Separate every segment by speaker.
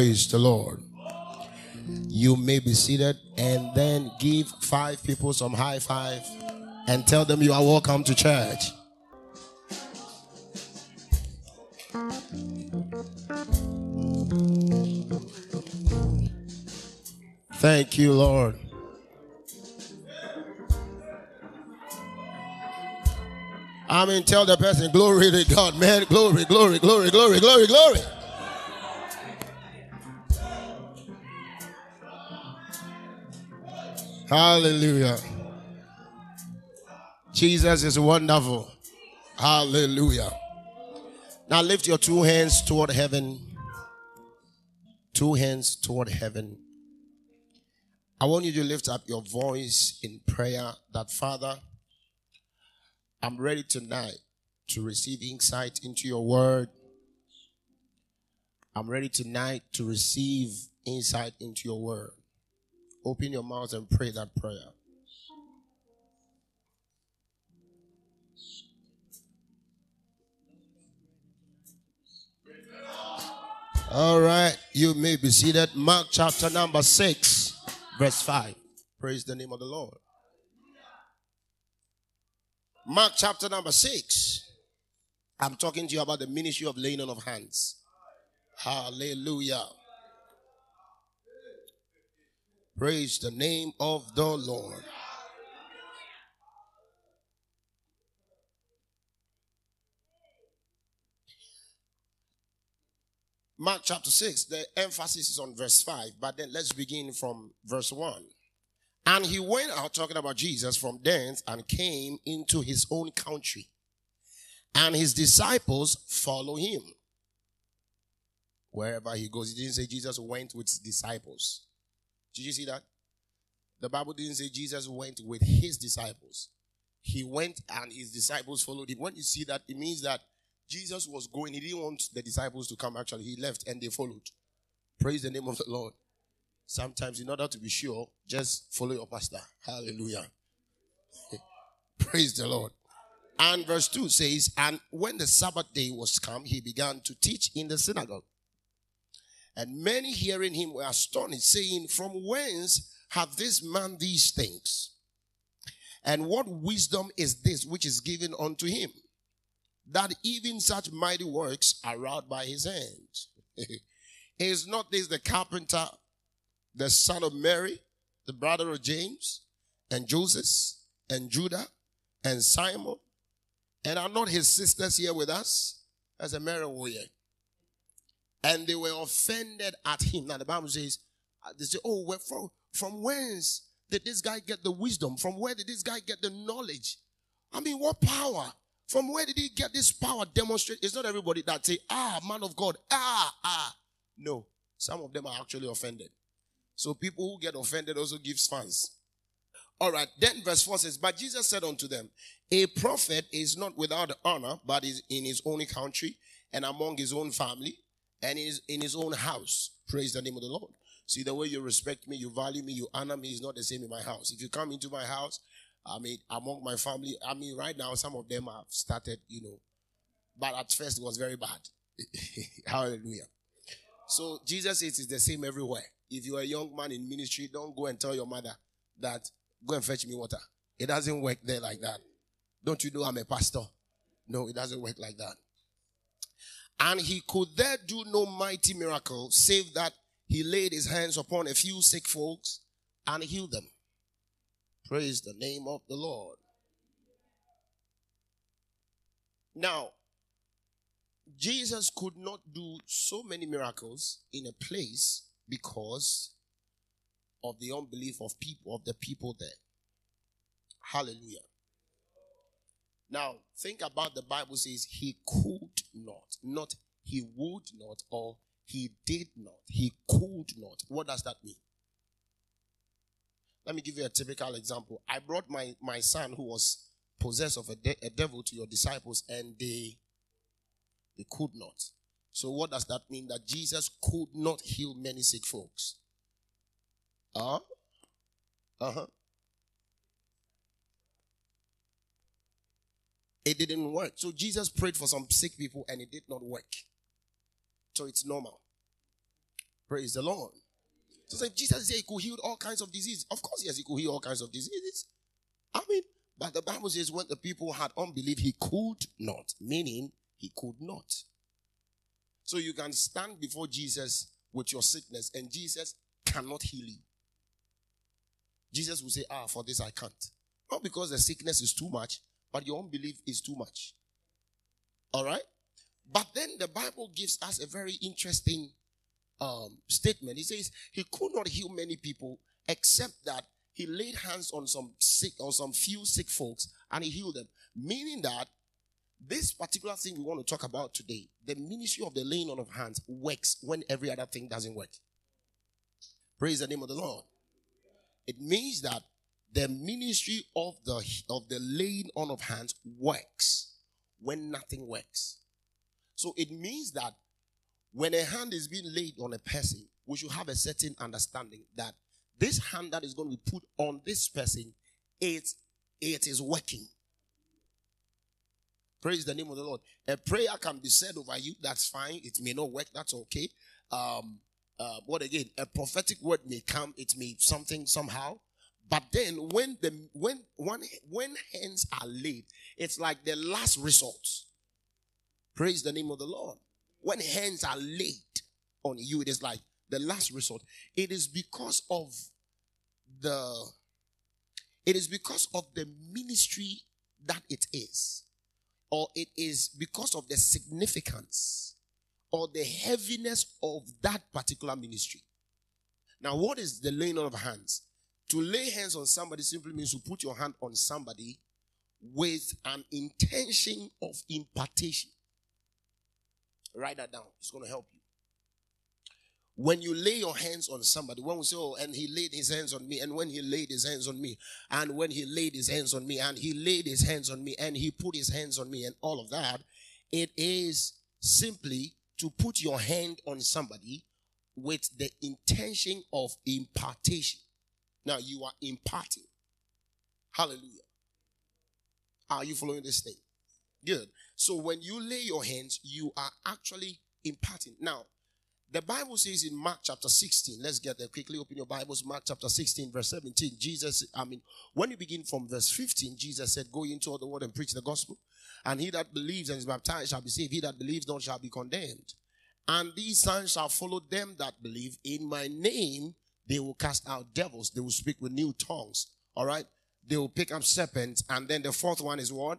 Speaker 1: Praise the Lord. You may be seated and then give five people some high five and tell them you are welcome to church. Thank you, Lord. I mean, tell the person, glory to God, man. Glory, glory, glory, glory, glory, glory. Hallelujah. Jesus is wonderful. Hallelujah. Now lift your two hands toward heaven. Two hands toward heaven. I want you to lift up your voice in prayer that Father, I'm ready tonight to receive insight into your word. I'm ready tonight to receive insight into your word. Open your mouth and pray that prayer. All right, you may be seated. Mark chapter number 6, verse 5. Praise the name of the Lord. Mark chapter number 6. I'm talking to you about the ministry of laying on of hands. Hallelujah. Praise the name of the Lord. Mark chapter 6, the emphasis is on verse 5, but then let's begin from verse 1. And he went out talking about Jesus from thence and came into his own country. And his disciples follow him. Wherever he goes, he didn't say Jesus went with his disciples. Did you see that? The Bible didn't say Jesus went with his disciples. He went and his disciples followed him. When you see that, it means that Jesus was going. He didn't want the disciples to come, actually. He left and they followed. Praise the name of the Lord. Sometimes, in order to be sure, just follow your pastor. Hallelujah. Praise the Lord. And verse 2 says, And when the Sabbath day was come, he began to teach in the synagogue. And many hearing him were astonished, saying, From whence hath this man these things? And what wisdom is this which is given unto him? That even such mighty works are wrought by his hand. is not this the carpenter, the son of Mary, the brother of James, and Joseph, and Judah, and Simon? And are not his sisters here with us? As a Mary warrior. And they were offended at him. Now the Bible says, uh, they say, oh, from, from whence did this guy get the wisdom? From where did this guy get the knowledge? I mean, what power? From where did he get this power demonstrate? It's not everybody that say, ah, man of God, ah, ah. No, some of them are actually offended. So people who get offended also gives fans. All right. Then verse 4 says, But Jesus said unto them, A prophet is not without honor, but is in his own country and among his own family and is in his own house. Praise the name of the Lord. See, the way you respect me, you value me, you honor me is not the same in my house. If you come into my house, I mean, among my family, I mean, right now, some of them have started, you know, but at first it was very bad. Hallelujah. So Jesus says it's the same everywhere. If you're a young man in ministry, don't go and tell your mother that go and fetch me water. It doesn't work there like that. Don't you know I'm a pastor? No, it doesn't work like that. And he could there do no mighty miracle, save that he laid his hands upon a few sick folks and healed them. Praise the name of the Lord. Now, Jesus could not do so many miracles in a place because of the unbelief of people of the people there. Hallelujah. Now, think about the Bible says he could not, not he would not, or he did not, he could not. What does that mean? Let me give you a typical example. I brought my, my son who was possessed of a, de- a devil to your disciples and they they could not. So what does that mean? That Jesus could not heal many sick folks. Uh, uh-huh. It didn't work. So Jesus prayed for some sick people and it did not work. So it's normal. Praise the Lord. So if Jesus said he could heal all kinds of diseases, of course, yes, he could heal all kinds of diseases. I mean, but the Bible says when the people had unbelief, he could not, meaning he could not. So you can stand before Jesus with your sickness, and Jesus cannot heal you. Jesus will say, Ah, for this I can't. Not because the sickness is too much, but your unbelief is too much. All right? But then the Bible gives us a very interesting um, statement. He says he could not heal many people except that he laid hands on some sick, on some few sick folks and he healed them. Meaning that this particular thing we want to talk about today, the ministry of the laying on of hands works when every other thing doesn't work. Praise the name of the Lord. It means that the ministry of the of the laying on of hands works when nothing works. So it means that when a hand is being laid on a person, we should have a certain understanding that this hand that is going to be put on this person, it, it is working. Praise the name of the Lord. A prayer can be said over you. That's fine. It may not work. That's okay. Um, uh, what again? A prophetic word may come. It may something somehow. But then when the when when hands are laid, it's like the last resort. Praise the name of the Lord. When hands are laid on you, it is like the last resort. It is because of the it is because of the ministry that it is, or it is because of the significance or the heaviness of that particular ministry. Now, what is the laying on of hands? To lay hands on somebody simply means to put your hand on somebody with an intention of impartation. Write that down. It's going to help you. When you lay your hands on somebody, when we say, oh, and he laid his hands on me, and when he laid his hands on me, and when he laid his hands on me, and he laid his hands on me, and he put his hands on me, and all of that, it is simply to put your hand on somebody with the intention of impartation. Now you are imparting. Hallelujah. Are you following this thing? Good. So when you lay your hands, you are actually imparting. Now, the Bible says in Mark chapter 16, let's get there quickly. Open your Bibles, Mark chapter 16, verse 17. Jesus, I mean, when you begin from verse 15, Jesus said, Go into all the world and preach the gospel. And he that believes and is baptized shall be saved. He that believes not shall be condemned. And these signs shall follow them that believe. In my name, they will cast out devils. They will speak with new tongues. All right. They will pick up serpents. And then the fourth one is what?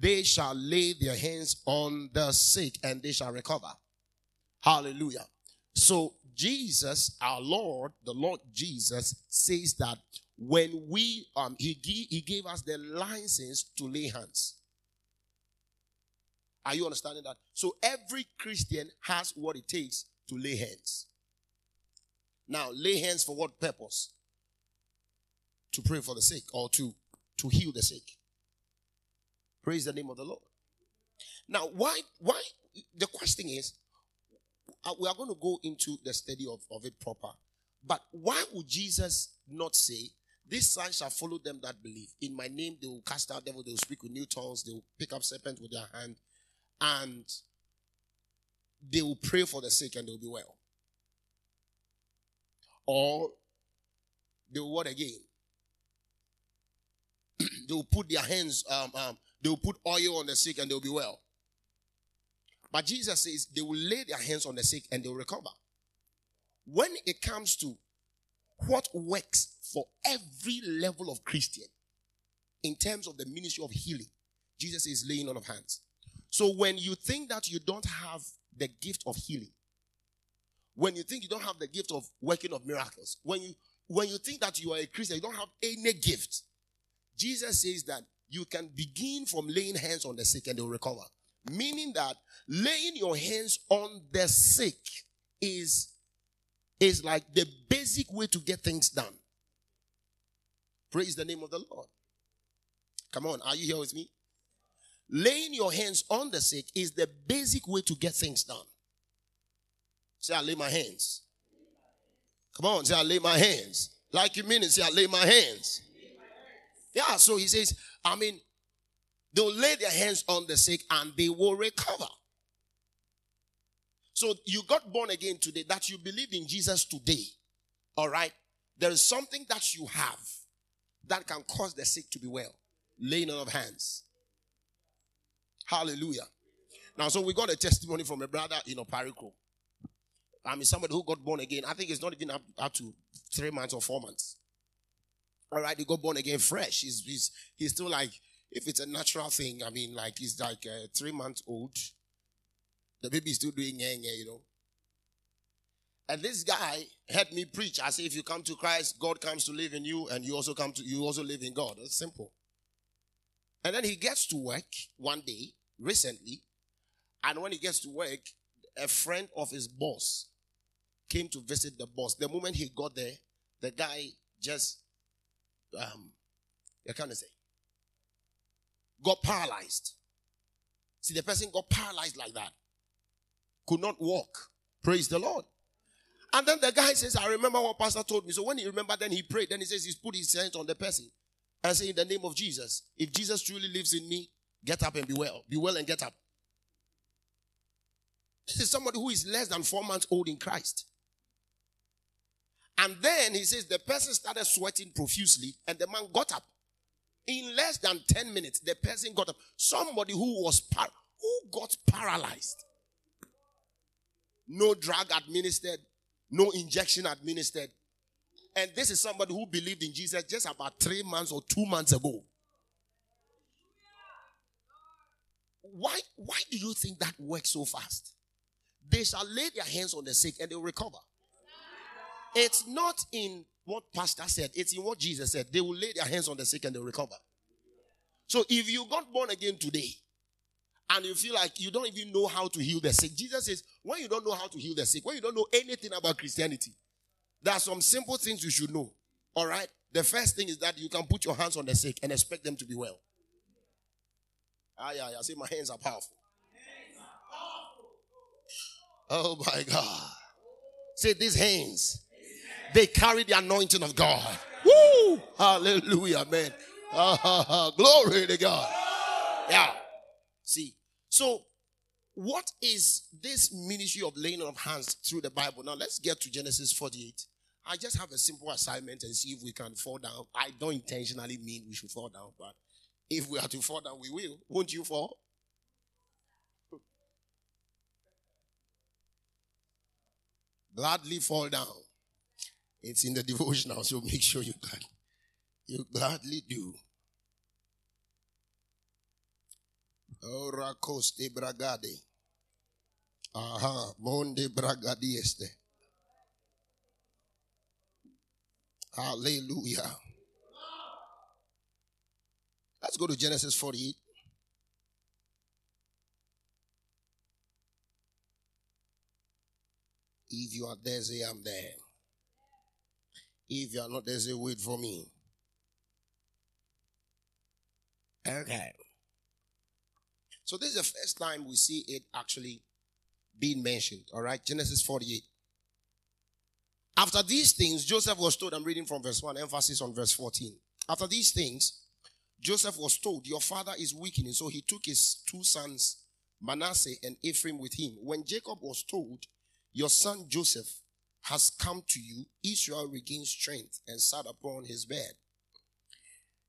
Speaker 1: they shall lay their hands on the sick and they shall recover. Hallelujah. So Jesus, our Lord, the Lord Jesus says that when we um he, he gave us the license to lay hands. Are you understanding that? So every Christian has what it takes to lay hands. Now, lay hands for what purpose? To pray for the sick or to to heal the sick. Praise the name of the Lord. Now, why, why, the question is, uh, we are going to go into the study of, of it proper. But why would Jesus not say, This sign shall follow them that believe. In my name, they will cast out devil, they will speak with new tongues, they will pick up serpents with their hand, and they will pray for the sick and they will be well. Or they will what again? they will put their hands um, um, they will put oil on the sick and they'll be well. But Jesus says they will lay their hands on the sick and they'll recover. When it comes to what works for every level of Christian in terms of the ministry of healing, Jesus is laying on of hands. So when you think that you don't have the gift of healing, when you think you don't have the gift of working of miracles, when you when you think that you are a Christian, you don't have any gift. Jesus says that you can begin from laying hands on the sick and they'll recover. Meaning that laying your hands on the sick is, is like the basic way to get things done. Praise the name of the Lord. Come on, are you here with me? Laying your hands on the sick is the basic way to get things done. Say, I lay my hands. Come on, say, I lay my hands. Like you mean it, say, I lay my hands. Yeah, so he says, I mean, they'll lay their hands on the sick and they will recover. So you got born again today, that you believe in Jesus today. All right? There is something that you have that can cause the sick to be well. Laying on of hands. Hallelujah. Now, so we got a testimony from a brother in Opariko. I mean, somebody who got born again. I think it's not even up, up to three months or four months. All right, he got born again fresh. He's, he's, he's still like, if it's a natural thing, I mean, like he's like uh, three months old. The baby is still doing yang, you know. And this guy had me preach. I say, if you come to Christ, God comes to live in you, and you also come to you also live in God. It's simple. And then he gets to work one day, recently, and when he gets to work, a friend of his boss came to visit the boss. The moment he got there, the guy just um I can't say got paralyzed. See, the person got paralyzed like that. Could not walk. Praise the Lord. And then the guy says, I remember what pastor told me. So when he remembered, then he prayed. Then he says he's put his hands on the person and say, in the name of Jesus, if Jesus truly lives in me, get up and be well. Be well and get up. This is somebody who is less than four months old in Christ. And then he says the person started sweating profusely and the man got up. In less than 10 minutes, the person got up. Somebody who was par- who got paralyzed. No drug administered, no injection administered. And this is somebody who believed in Jesus just about three months or two months ago. Why, why do you think that works so fast? They shall lay their hands on the sick and they'll recover. It's not in what Pastor said, it's in what Jesus said. They will lay their hands on the sick and they'll recover. So if you got born again today and you feel like you don't even know how to heal the sick, Jesus says, when you don't know how to heal the sick, when you don't know anything about Christianity, there are some simple things you should know. All right? The first thing is that you can put your hands on the sick and expect them to be well. Ah, yeah, yeah. Say, my hands are powerful. Oh my God. Say these hands. They carry the anointing of God. Woo! Hallelujah, man. Uh, glory to God. Yeah. See, so what is this ministry of laying on of hands through the Bible? Now let's get to Genesis 48. I just have a simple assignment and see if we can fall down. I don't intentionally mean we should fall down, but if we are to fall down, we will. Won't you fall? Gladly fall down. It's in the devotional, so make sure you glad, you gladly do. Ora coste bragade. Aha, monde bragadieste. Hallelujah. Let's go to Genesis 48. If you are there, say I'm there. If you are not there, say wait for me. Okay. So this is the first time we see it actually being mentioned. All right, Genesis 48. After these things, Joseph was told, I'm reading from verse 1, emphasis on verse 14. After these things, Joseph was told, Your father is weakening. So he took his two sons, Manasseh and Ephraim, with him. When Jacob was told, Your son Joseph has come to you, Israel regained strength and sat upon his bed.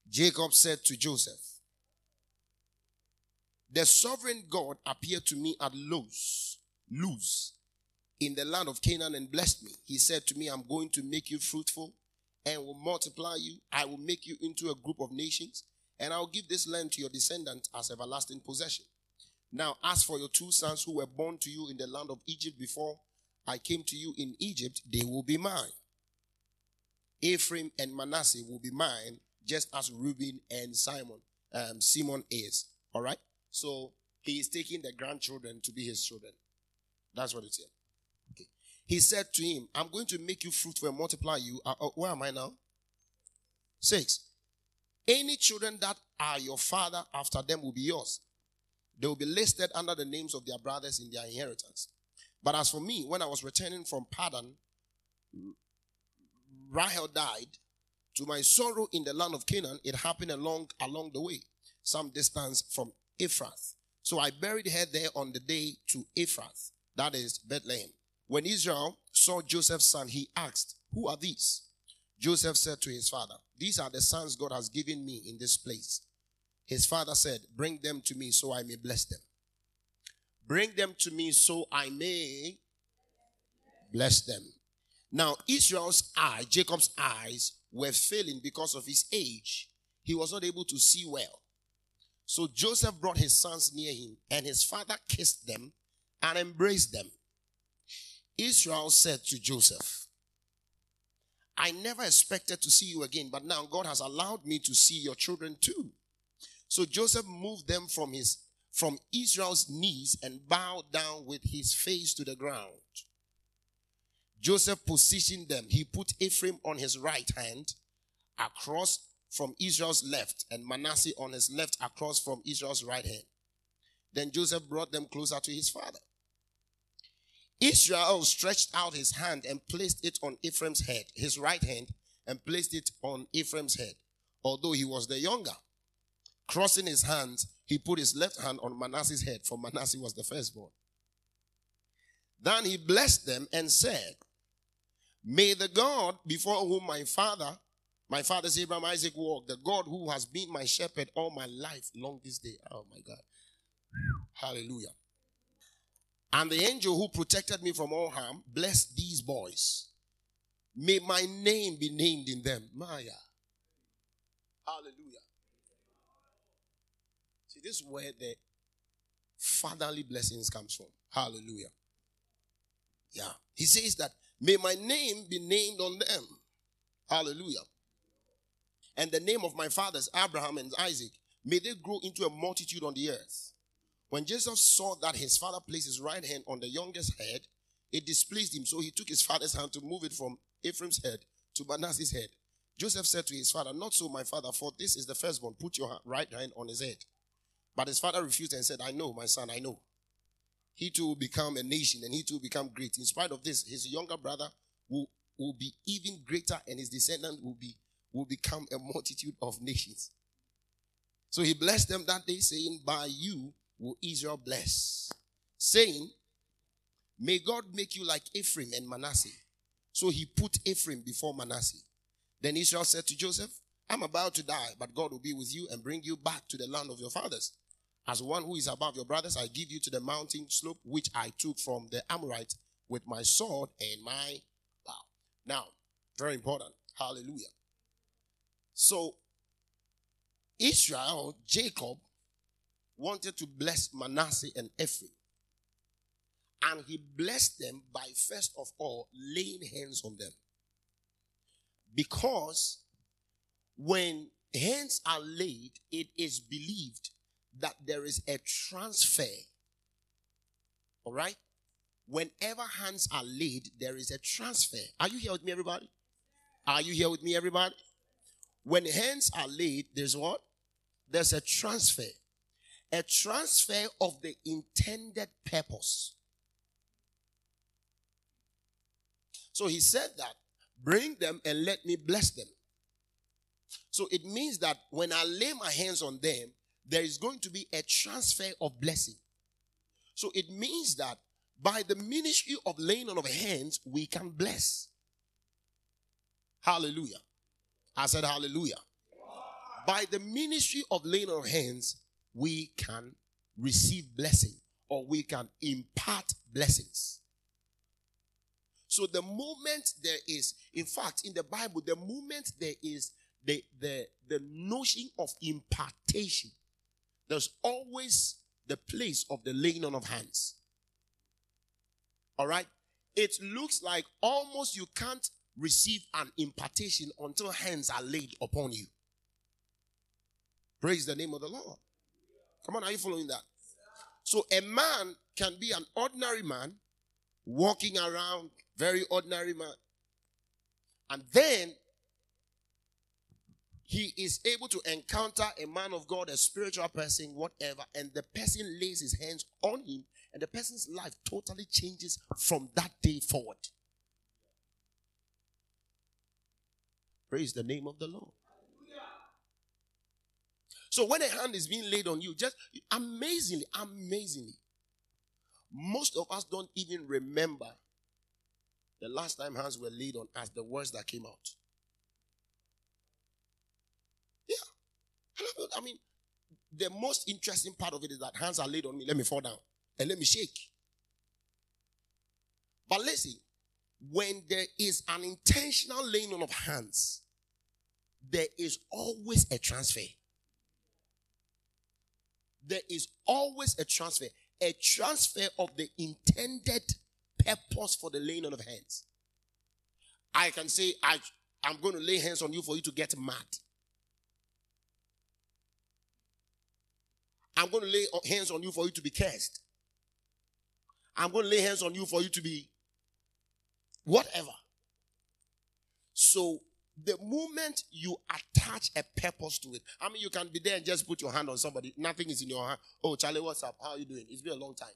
Speaker 1: Jacob said to Joseph, The sovereign God appeared to me at Luz, Luz, in the land of Canaan and blessed me. He said to me, I'm going to make you fruitful and will multiply you. I will make you into a group of nations and I'll give this land to your descendants as everlasting possession. Now, as for your two sons who were born to you in the land of Egypt before I came to you in Egypt, they will be mine. Ephraim and Manasseh will be mine, just as Reuben and Simon, um, Simon is. All right. So he is taking the grandchildren to be his children. That's what it's here. Okay. He said to him, "I'm going to make you fruitful and multiply you." Uh, uh, where am I now? Six. Any children that are your father after them will be yours. They will be listed under the names of their brothers in their inheritance. But as for me, when I was returning from Padan, Rachel died. To my sorrow in the land of Canaan, it happened along along the way, some distance from Ephrath. So I buried her there on the day to Ephrath, that is Bethlehem. When Israel saw Joseph's son, he asked, Who are these? Joseph said to his father, These are the sons God has given me in this place. His father said, Bring them to me so I may bless them. Bring them to me so I may bless them. Now, Israel's eye, Jacob's eyes, were failing because of his age. He was not able to see well. So Joseph brought his sons near him, and his father kissed them and embraced them. Israel said to Joseph, I never expected to see you again, but now God has allowed me to see your children too. So Joseph moved them from his from Israel's knees and bowed down with his face to the ground. Joseph positioned them. He put Ephraim on his right hand across from Israel's left and Manasseh on his left across from Israel's right hand. Then Joseph brought them closer to his father. Israel stretched out his hand and placed it on Ephraim's head, his right hand, and placed it on Ephraim's head, although he was the younger. Crossing his hands, he put his left hand on Manasseh's head, for Manasseh was the firstborn. Then he blessed them and said, May the God before whom my father, my father's Abraham Isaac walked, the God who has been my shepherd all my life, long this day. Oh my God. Hallelujah. And the angel who protected me from all harm, bless these boys. May my name be named in them. Maya. Hallelujah. See, this is where the fatherly blessings comes from. Hallelujah. Yeah. He says that may my name be named on them. Hallelujah. And the name of my fathers, Abraham and Isaac, may they grow into a multitude on the earth. When Joseph saw that his father placed his right hand on the youngest head, it displeased him. So he took his father's hand to move it from Ephraim's head to Manasseh's head. Joseph said to his father, Not so, my father, for this is the firstborn. Put your right hand on his head. But his father refused and said, I know, my son, I know. He too will become a nation and he too will become great. In spite of this, his younger brother will, will be even greater and his descendant will be will become a multitude of nations. So he blessed them that day, saying, By you will Israel bless, saying, May God make you like Ephraim and Manasseh. So he put Ephraim before Manasseh. Then Israel said to Joseph, I'm about to die, but God will be with you and bring you back to the land of your fathers. As one who is above your brothers, I give you to the mountain slope which I took from the Amorites with my sword and my bow. Now, very important. Hallelujah. So, Israel, Jacob, wanted to bless Manasseh and Ephraim. And he blessed them by first of all laying hands on them. Because when hands are laid, it is believed that there is a transfer. All right? Whenever hands are laid, there is a transfer. Are you here with me, everybody? Are you here with me, everybody? When hands are laid, there's what? There's a transfer a transfer of the intended purpose. So he said that, bring them and let me bless them. So it means that when I lay my hands on them, there is going to be a transfer of blessing. So it means that by the ministry of laying on of hands, we can bless. Hallelujah. I said hallelujah. By the ministry of laying on of hands, we can receive blessing or we can impart blessings. So the moment there is, in fact, in the Bible, the moment there is the, the, the notion of impartation, there's always the place of the laying on of hands. All right? It looks like almost you can't receive an impartation until hands are laid upon you. Praise the name of the Lord. Come on, are you following that? So a man can be an ordinary man, walking around, very ordinary man. And then he is able to encounter a man of God, a spiritual person, whatever, and the person lays his hands on him, and the person's life totally changes from that day forward. Praise the name of the Lord. So when a hand is being laid on you, just amazingly, amazingly, most of us don't even remember the last time hands were laid on us, the words that came out. Yeah. I mean, the most interesting part of it is that hands are laid on me. Let me fall down and let me shake. But listen, when there is an intentional laying on of hands, there is always a transfer. There is always a transfer, a transfer of the intended purpose for the laying on of hands. I can say, I, I'm going to lay hands on you for you to get mad. I'm going to lay hands on you for you to be cursed. I'm going to lay hands on you for you to be whatever. So the moment you attach a purpose to it, I mean, you can be there and just put your hand on somebody. Nothing is in your hand. Oh, Charlie, what's up? How are you doing? It's been a long time.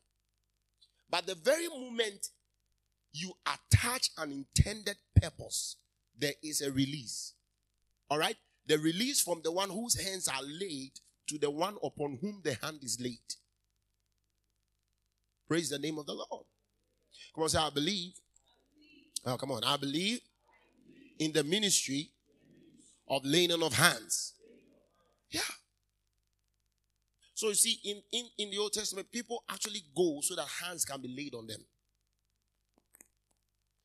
Speaker 1: But the very moment you attach an intended purpose, there is a release. All right? The release from the one whose hands are laid to the one upon whom the hand is laid. Praise the name of the Lord. Come on, say, I believe. Oh, come on. I believe in the ministry of laying on of hands. Yeah. So you see, in, in, in the Old Testament, people actually go so that hands can be laid on them.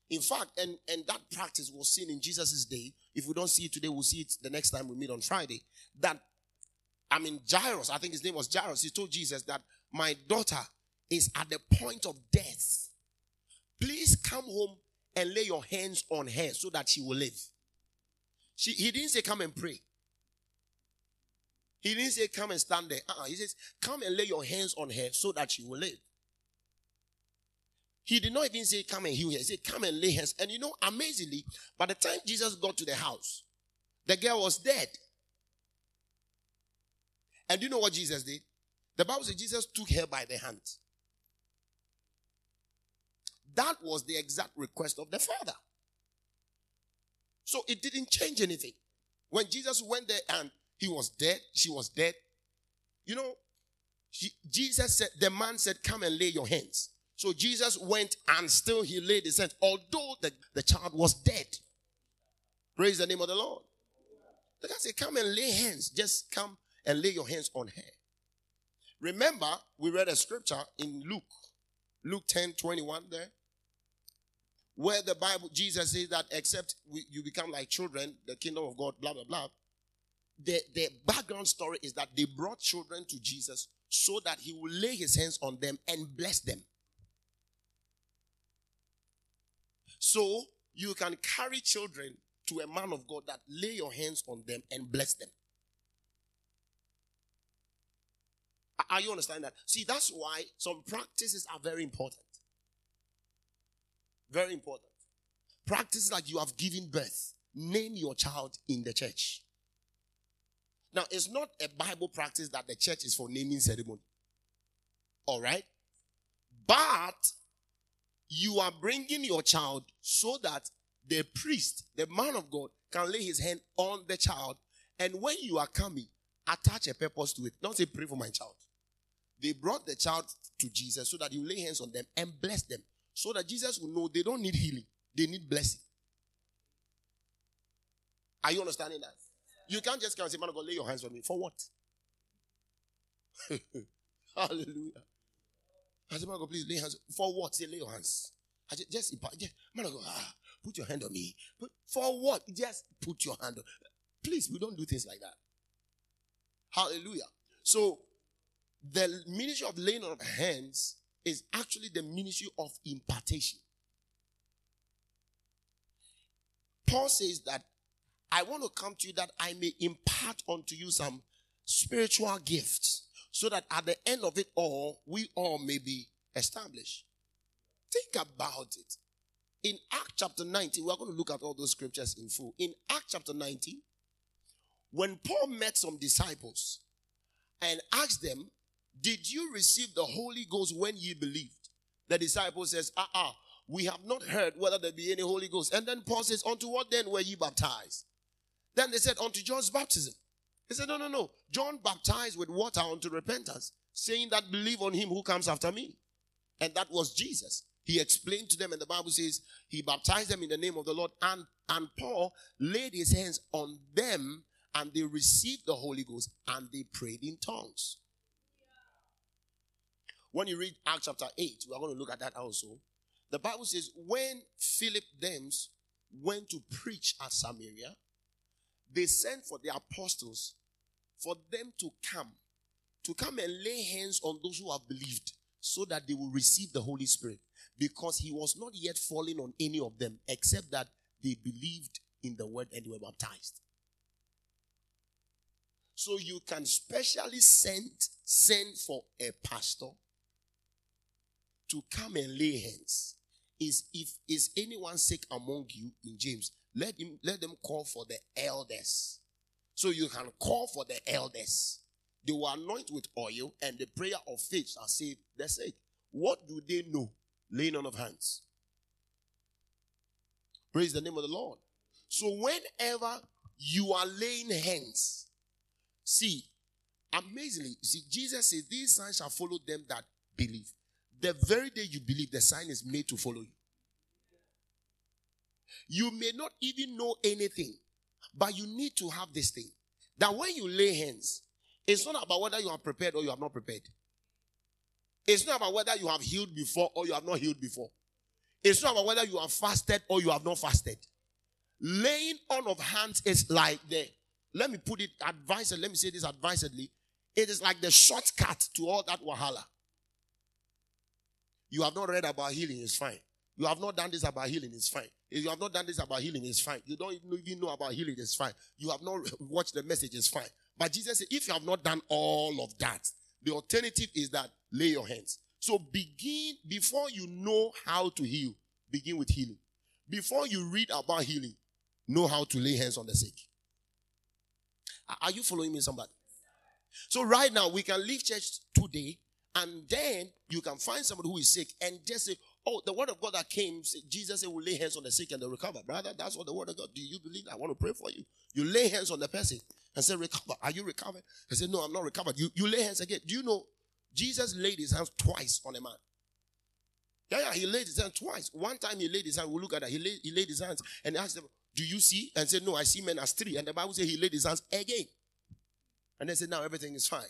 Speaker 1: In fact, and, and that practice was seen in Jesus' day. If we don't see it today, we'll see it the next time we meet on Friday. That, I mean, Jairus, I think his name was Jairus, he told Jesus that my daughter is at the point of death. Please come home and lay your hands on her so that she will live. She, he didn't say, Come and pray. He didn't say, Come and stand there. Uh-uh. He says, Come and lay your hands on her so that she will live. He did not even say, Come and heal her. He said, Come and lay hands. And you know, amazingly, by the time Jesus got to the house, the girl was dead. And do you know what Jesus did? The Bible says Jesus took her by the hand. That was the exact request of the Father. So it didn't change anything. When Jesus went there and he was dead, she was dead. You know, he, Jesus said, the man said, Come and lay your hands. So Jesus went and still he laid his hands, although the, the child was dead. Praise the name of the Lord. The guy said, Come and lay hands. Just come and lay your hands on her. Remember, we read a scripture in Luke, Luke 10 21 there where the Bible, Jesus says that except we, you become like children, the kingdom of God, blah, blah, blah. The, the background story is that they brought children to Jesus so that he will lay his hands on them and bless them. So you can carry children to a man of God that lay your hands on them and bless them. Are you understanding that? See, that's why some practices are very important. Very important. Practice like you have given birth. Name your child in the church. Now, it's not a Bible practice that the church is for naming ceremony. All right? But you are bringing your child so that the priest, the man of God, can lay his hand on the child. And when you are coming, attach a purpose to it. Don't say, pray for my child. They brought the child to Jesus so that he you lay hands on them and bless them so that Jesus will know they don't need healing, they need blessing. Are you understanding that? You can't just come and say, Man of God, lay your hands on me. For what? Hallelujah. I said, Man of God, please lay hands. For what? Say, lay your hands. I just, just, just man of God, ah, put your hand on me. For what? Just put your hand on. Please, we don't do things like that. Hallelujah. So, the ministry of laying on of hands is actually the ministry of impartation. Paul says that I want to come to you that I may impart unto you some spiritual gifts so that at the end of it all, we all may be established. Think about it. In Act chapter 19, we're going to look at all those scriptures in full. In Act chapter 19, when Paul met some disciples and asked them, Did you receive the Holy Ghost when ye believed? The disciple says, Ah, ah, we have not heard whether there be any Holy Ghost. And then Paul says, Unto what then were ye baptized? Then they said, Unto John's baptism. He said, No, no, no. John baptized with water unto repentance, saying that believe on him who comes after me. And that was Jesus. He explained to them, and the Bible says he baptized them in the name of the Lord. And, and Paul laid his hands on them, and they received the Holy Ghost, and they prayed in tongues. When you read Acts chapter 8, we are going to look at that also. The Bible says, when Philip them went to preach at Samaria, they sent for the apostles for them to come, to come and lay hands on those who have believed so that they will receive the Holy Spirit. Because he was not yet falling on any of them except that they believed in the word and were baptized. So you can specially send send for a pastor to come and lay hands. Is if is anyone sick among you in James, let him let them call for the elders. So you can call for the elders. They will anoint with oil, and the prayer of faith shall save the sick. What do they know? Laying on of hands. Praise the name of the Lord. So whenever you are laying hands, see, amazingly, see, Jesus says, These signs shall follow them that believe. The very day you believe, the sign is made to follow you. You may not even know anything, but you need to have this thing. That when you lay hands, it's not about whether you are prepared or you are not prepared. It's not about whether you have healed before or you have not healed before. It's not about whether you have fasted or you have not fasted. Laying on of hands is like the, let me put it advisedly, let me say this advisedly. It is like the shortcut to all that wahala. You have not read about healing, it's fine. You have not done this about healing, it's fine. If you have not done this about healing, it's fine. You don't even know about healing, it's fine. You have not watched the message, it's fine. But Jesus said, if you have not done all of that, the alternative is that lay your hands. So begin, before you know how to heal, begin with healing. Before you read about healing, know how to lay hands on the sick. Are you following me, somebody? So right now, we can leave church today and then you can find somebody who is sick and just say, Oh, the word of God that came, Jesus said, will lay hands on the sick and they recover. Brother, that's what the word of God. Do you believe? I want to pray for you. You lay hands on the person and say, Recover. Are you recovered? He said, No, I'm not recovered. You, you lay hands again. Do you know Jesus laid his hands twice on a man? Yeah, yeah, he laid his hands twice. One time he laid his hands, we'll look at that. He laid, he laid his hands and asked them, Do you see? And said, No, I see men as three. And the Bible says he laid his hands again. And they said, Now everything is fine.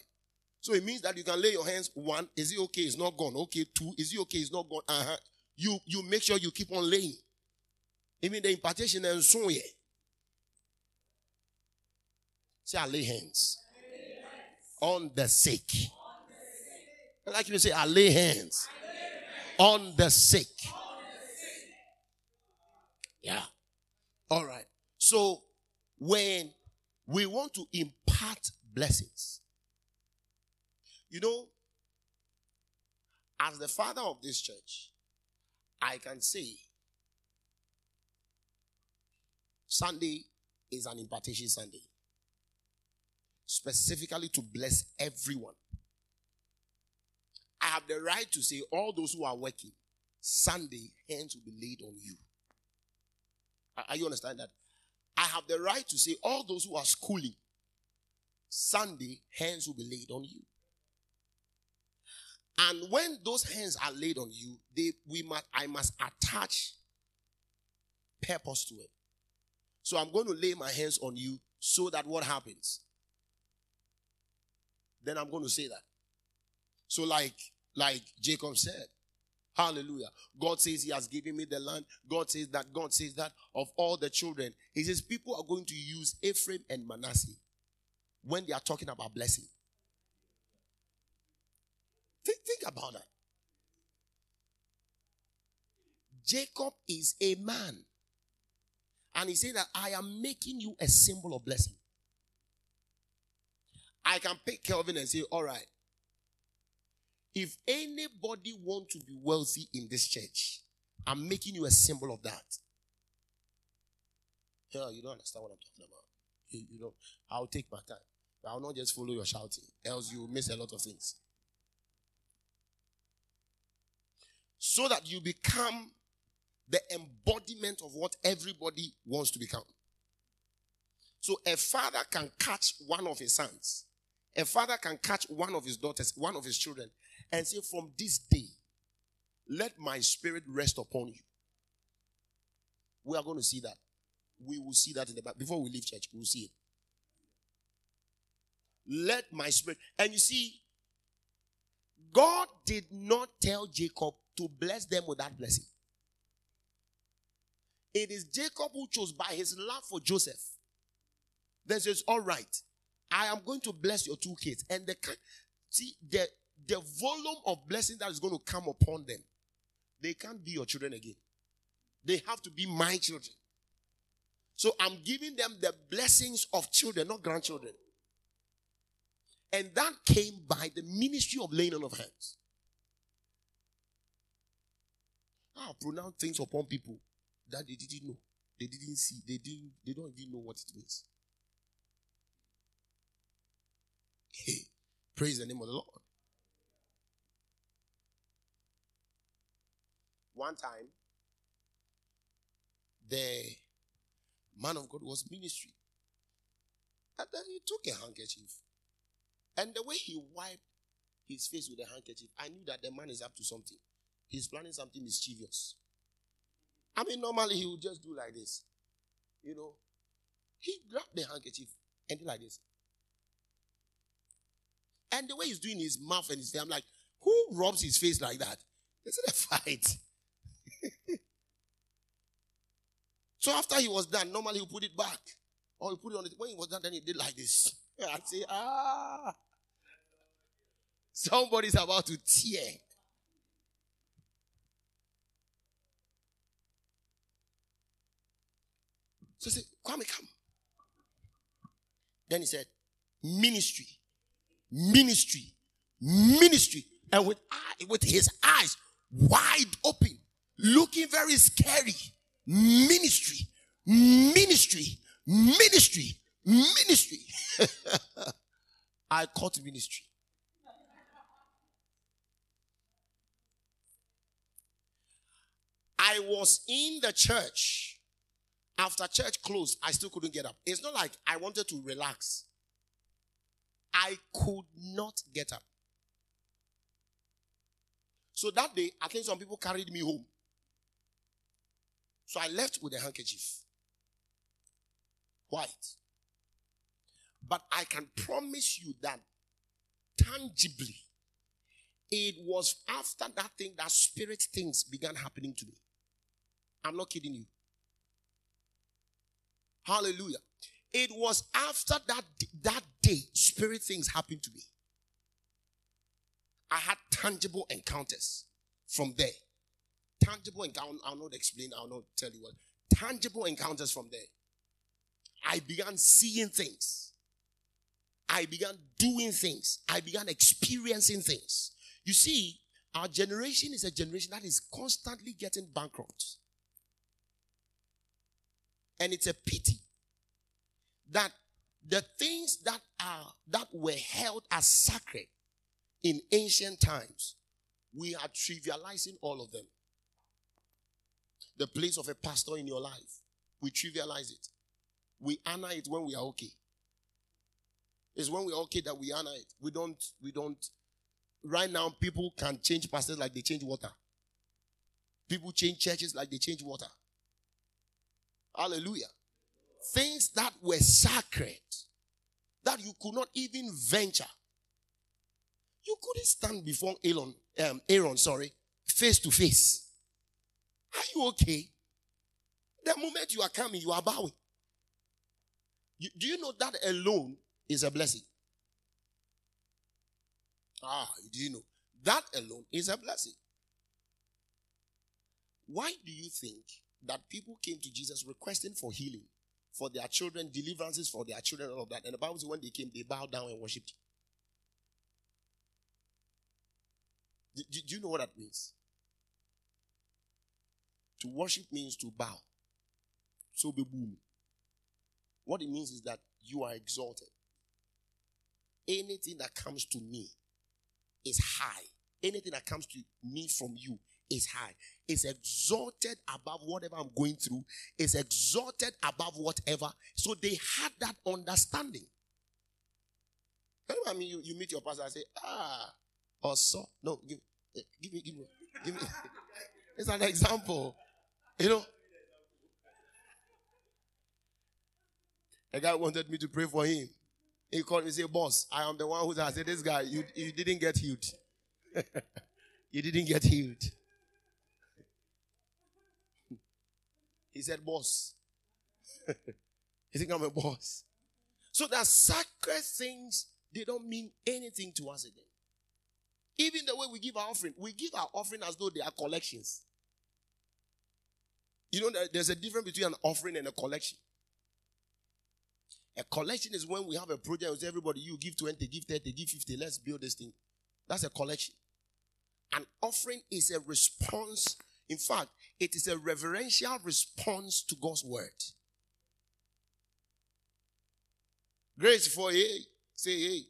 Speaker 1: So it means that you can lay your hands. One, is it okay? It's not gone. Okay. Two, is it okay? It's not gone. Uh-huh. You you make sure you keep on laying. Even the impartation and so yeah. Say, I lay hands on the sick. Like you say, I lay hands on the sick. Yeah. All right. So when we want to impart blessings, you know, as the father of this church, I can say Sunday is an impartation Sunday, specifically to bless everyone. I have the right to say, all those who are working, Sunday, hands will be laid on you. Are you understand that? I have the right to say, all those who are schooling, Sunday, hands will be laid on you. And when those hands are laid on you, they we must I must attach purpose to it. So I'm going to lay my hands on you so that what happens? Then I'm going to say that. So like like Jacob said, Hallelujah. God says He has given me the land. God says that. God says that of all the children. He says people are going to use Ephraim and Manasseh when they are talking about blessing. Think, think about that. Jacob is a man. And he said that I am making you a symbol of blessing. I can pick Kelvin and say, all right, if anybody want to be wealthy in this church, I'm making you a symbol of that. Yeah, you don't understand what I'm talking about. You, you I'll take my time. I'll not just follow your shouting, else you'll miss a lot of things. So that you become the embodiment of what everybody wants to become. So a father can catch one of his sons, a father can catch one of his daughters, one of his children, and say, From this day, let my spirit rest upon you. We are going to see that. We will see that in the back. Before we leave church, we'll see it. Let my spirit. And you see, God did not tell Jacob to bless them with that blessing. It is Jacob who chose by his love for Joseph. Then says, All right, I am going to bless your two kids. And the see the the volume of blessing that is going to come upon them, they can't be your children again. They have to be my children. So I'm giving them the blessings of children, not grandchildren. And that came by the ministry of laying on of hands. I pronounce things upon people that they didn't know. They didn't see. They didn't. They don't even know what it means. Hey, praise the name of the Lord. One time, the man of God was ministry. And then he took a handkerchief. And the way he wiped his face with a handkerchief, I knew that the man is up to something. He's planning something mischievous. I mean, normally he would just do like this. You know, he grabbed the handkerchief and did like this. And the way he's doing his mouth and his face, I'm like, who rubs his face like that? Is it a fight? so after he was done, normally he put it back. Or he put it on it. When he was done, then he did like this. I'd say, ah. Somebody's about to tear. So I said, Kwame, come. Then he said, ministry, ministry, ministry. And with, eye, with his eyes wide open, looking very scary. Ministry, ministry, ministry, ministry. I caught ministry. I was in the church after church closed, I still couldn't get up. It's not like I wanted to relax. I could not get up. So that day, I think some people carried me home. So I left with a handkerchief. White. But I can promise you that tangibly, it was after that thing that spirit things began happening to me. I'm not kidding you. Hallelujah. It was after that, that day, spirit things happened to me. I had tangible encounters from there. Tangible encounters, I'll not explain, I'll not tell you what. Tangible encounters from there. I began seeing things. I began doing things. I began experiencing things. You see, our generation is a generation that is constantly getting bankrupt. And it's a pity that the things that are that were held as sacred in ancient times, we are trivializing all of them. The place of a pastor in your life, we trivialize it. We honor it when we are okay. It's when we're okay that we honor it. We don't, we don't. Right now, people can change pastors like they change water. People change churches like they change water. Hallelujah. Things that were sacred, that you could not even venture. You couldn't stand before Aaron, um, Aaron, sorry, face to face. Are you okay? The moment you are coming, you are bowing. You, do you know that alone is a blessing? Ah, do you know? That alone is a blessing. Why do you think that people came to Jesus requesting for healing for their children, deliverances for their children, all of that. And the Bible says when they came, they bowed down and worshipped. Do, do, you know what that means? To worship means to bow. So be boom. What it means is that you are exalted. Anything that comes to me is high. Anything that comes to me from you is high. It's exalted above whatever I'm going through. It's exalted above whatever. So they had that understanding. I mean, you, you meet your pastor and say, ah, or so. No, give, eh, give me, give me, give me. it's an example. You know, a guy wanted me to pray for him. He called me and said, Boss, I am the one who I said, This guy, you, you didn't get healed. you didn't get healed. He said, Boss. you think I'm a boss? So that sacred things, they don't mean anything to us again. Even the way we give our offering, we give our offering as though they are collections. You know, there's a difference between an offering and a collection. A collection is when we have a project with everybody, you give 20, give 30, give 50, let's build this thing. That's a collection. An offering is a response. In fact, it is a reverential response to God's word. Grace for hey. Say hey.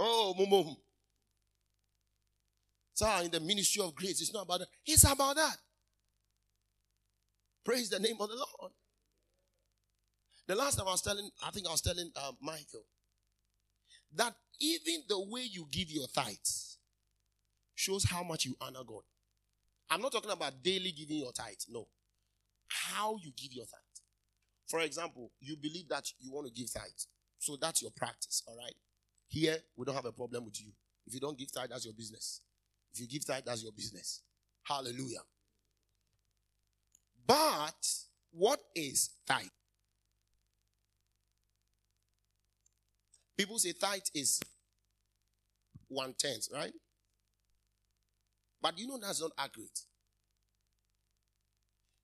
Speaker 1: Oh, mum, So in the ministry of grace, it's not about that. It's about that. Praise the name of the Lord. The last time I was telling, I think I was telling uh, Michael that even the way you give your tithes shows how much you honor God. I'm not talking about daily giving your tithe. No. How you give your tithe. For example, you believe that you want to give tithe. So that's your practice, all right? Here, we don't have a problem with you. If you don't give tithe, that's your business. If you give tithe, that's your business. Hallelujah. But what is tithe? People say tithe is one tenth, right? But you know that's not accurate.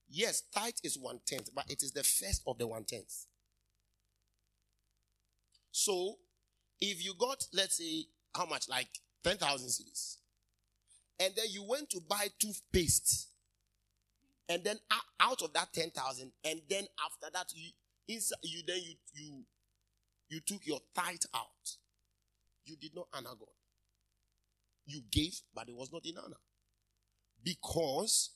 Speaker 1: Yes, tithe is one tenth, but it is the first of the one tenth. So, if you got, let's say, how much? Like 10,000 cedis. And then you went to buy toothpaste. And then out of that 10,000, and then after that, you, inside, you then you, you you took your tithe out. You did not honor God. You gave, but it was not in honor. Because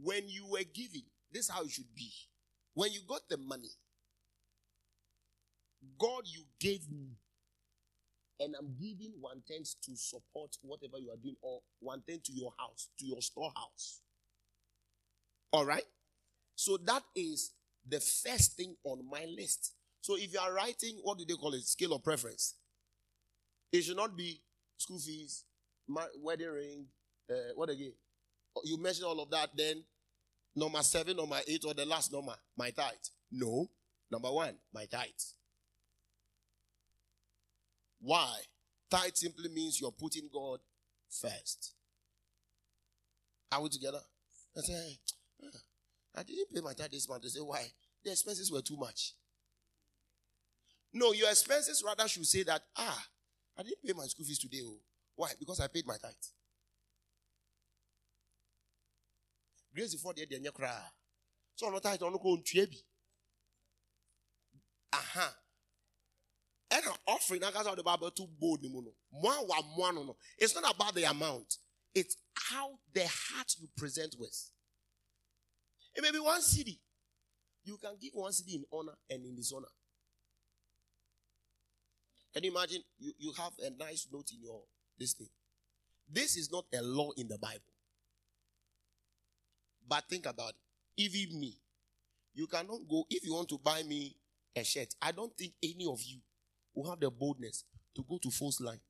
Speaker 1: when you were giving, this is how it should be. When you got the money, God, you gave me, and I'm giving one tenth to support whatever you are doing, or one tenth to your house, to your storehouse. All right? So that is the first thing on my list. So if you are writing, what do they call it? Scale of preference. It should not be school fees, wedding ring, uh, what again? Oh, you mention all of that, then number seven, number eight, or the last number, my tithe. No. Number one, my tithe. Why? Tithe simply means you're putting God first. Are we together? I say, I didn't pay my tithe this month. They say, why? The expenses were too much. No, your expenses rather should say that, ah, I didn't pay my school fees today. Oh. Why? Because I paid my tithe. Grace before the end, cry. So, no tithe, no go to Aha. And an offering, I got the Bible too bold. It's not about the amount, it's how the heart you present with. It may be one cedi. You can give one cedi in honor and in dishonor. Can you imagine? You, you have a nice note in your this thing. This is not a law in the Bible. But think about it. Even me, you cannot go if you want to buy me a shirt. I don't think any of you will have the boldness to go to First Line.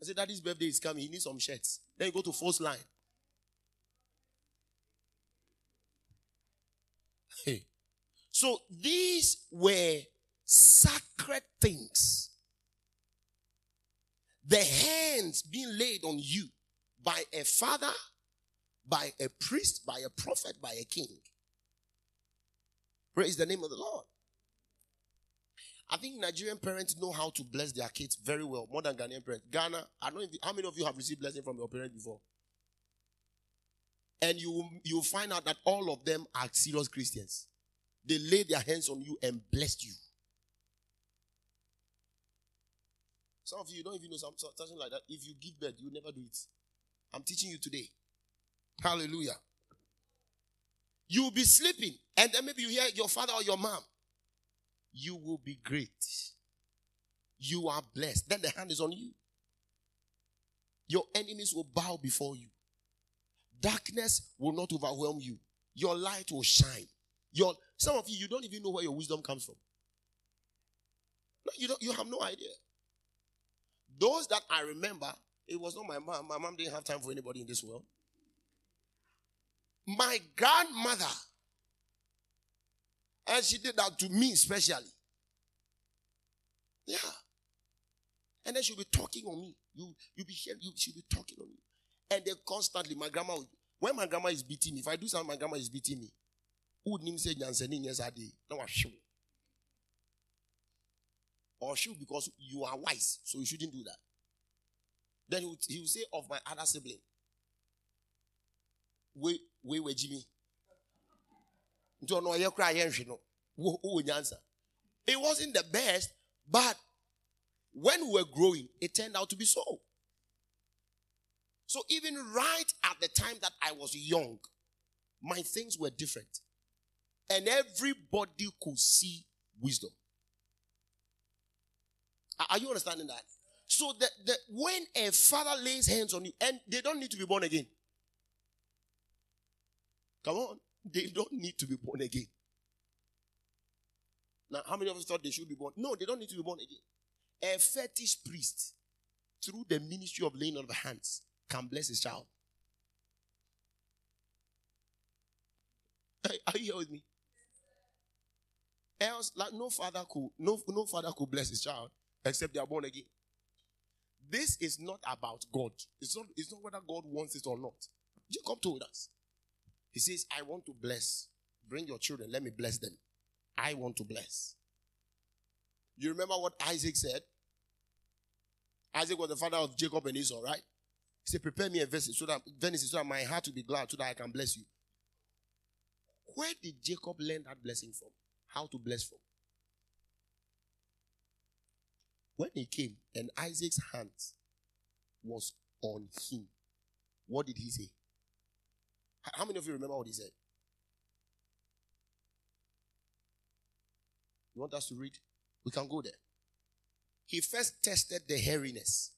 Speaker 1: I said, Daddy's birthday is coming. He needs some shirts. Then you go to First Line. Hey. So these were sacred things. The hands being laid on you by a father, by a priest, by a prophet, by a king. Praise the name of the Lord. I think Nigerian parents know how to bless their kids very well, more than Ghanaian parents. Ghana, I don't know if, how many of you have received blessing from your parents before? And you you find out that all of them are serious Christians. They laid their hands on you and blessed you. Some of you don't even know something like that. If you give birth, you never do it. I'm teaching you today. Hallelujah. You'll be sleeping, and then maybe you hear your father or your mom. You will be great. You are blessed. Then the hand is on you. Your enemies will bow before you. Darkness will not overwhelm you. Your light will shine. Your some of you, you don't even know where your wisdom comes from. No, you don't. You have no idea. Those that I remember, it was not my mom. My mom didn't have time for anybody in this world. My grandmother, and she did that to me especially. Yeah. And then she'll be talking on me. You you be here, you she'll be talking on me. And then constantly, my grandma when my grandma is beating me, if I do something, my grandma is beating me. Who would say Jansen? No, I show. Or show because you are wise, so you shouldn't do that. Then he will, he say of my other sibling. We we were Jimmy. Don't know you cry you know. Who answer? It wasn't the best, but when we were growing, it turned out to be so. So even right at the time that I was young, my things were different. And everybody could see wisdom. Are you understanding that? So that, when a father lays hands on you, and they don't need to be born again. Come on. They don't need to be born again. Now, how many of us thought they should be born? No, they don't need to be born again a fetish priest, through the ministry of laying on of hands, can bless his child. Are you here with me? Else, like no father could, no, no father could bless his child except they are born again. This is not about God. It's not, it's not whether God wants it or not. Jacob told us. He says, I want to bless. Bring your children, let me bless them. I want to bless. You remember what Isaac said? Isaac was the father of Jacob and Esau, right? He said, Prepare me a vessel so that Venice so that my heart will be glad, so that I can bless you. Where did Jacob learn that blessing from? How to bless from? When he came and Isaac's hand was on him, what did he say? How many of you remember what he said? You want us to read? We can go there he first tested the hairiness.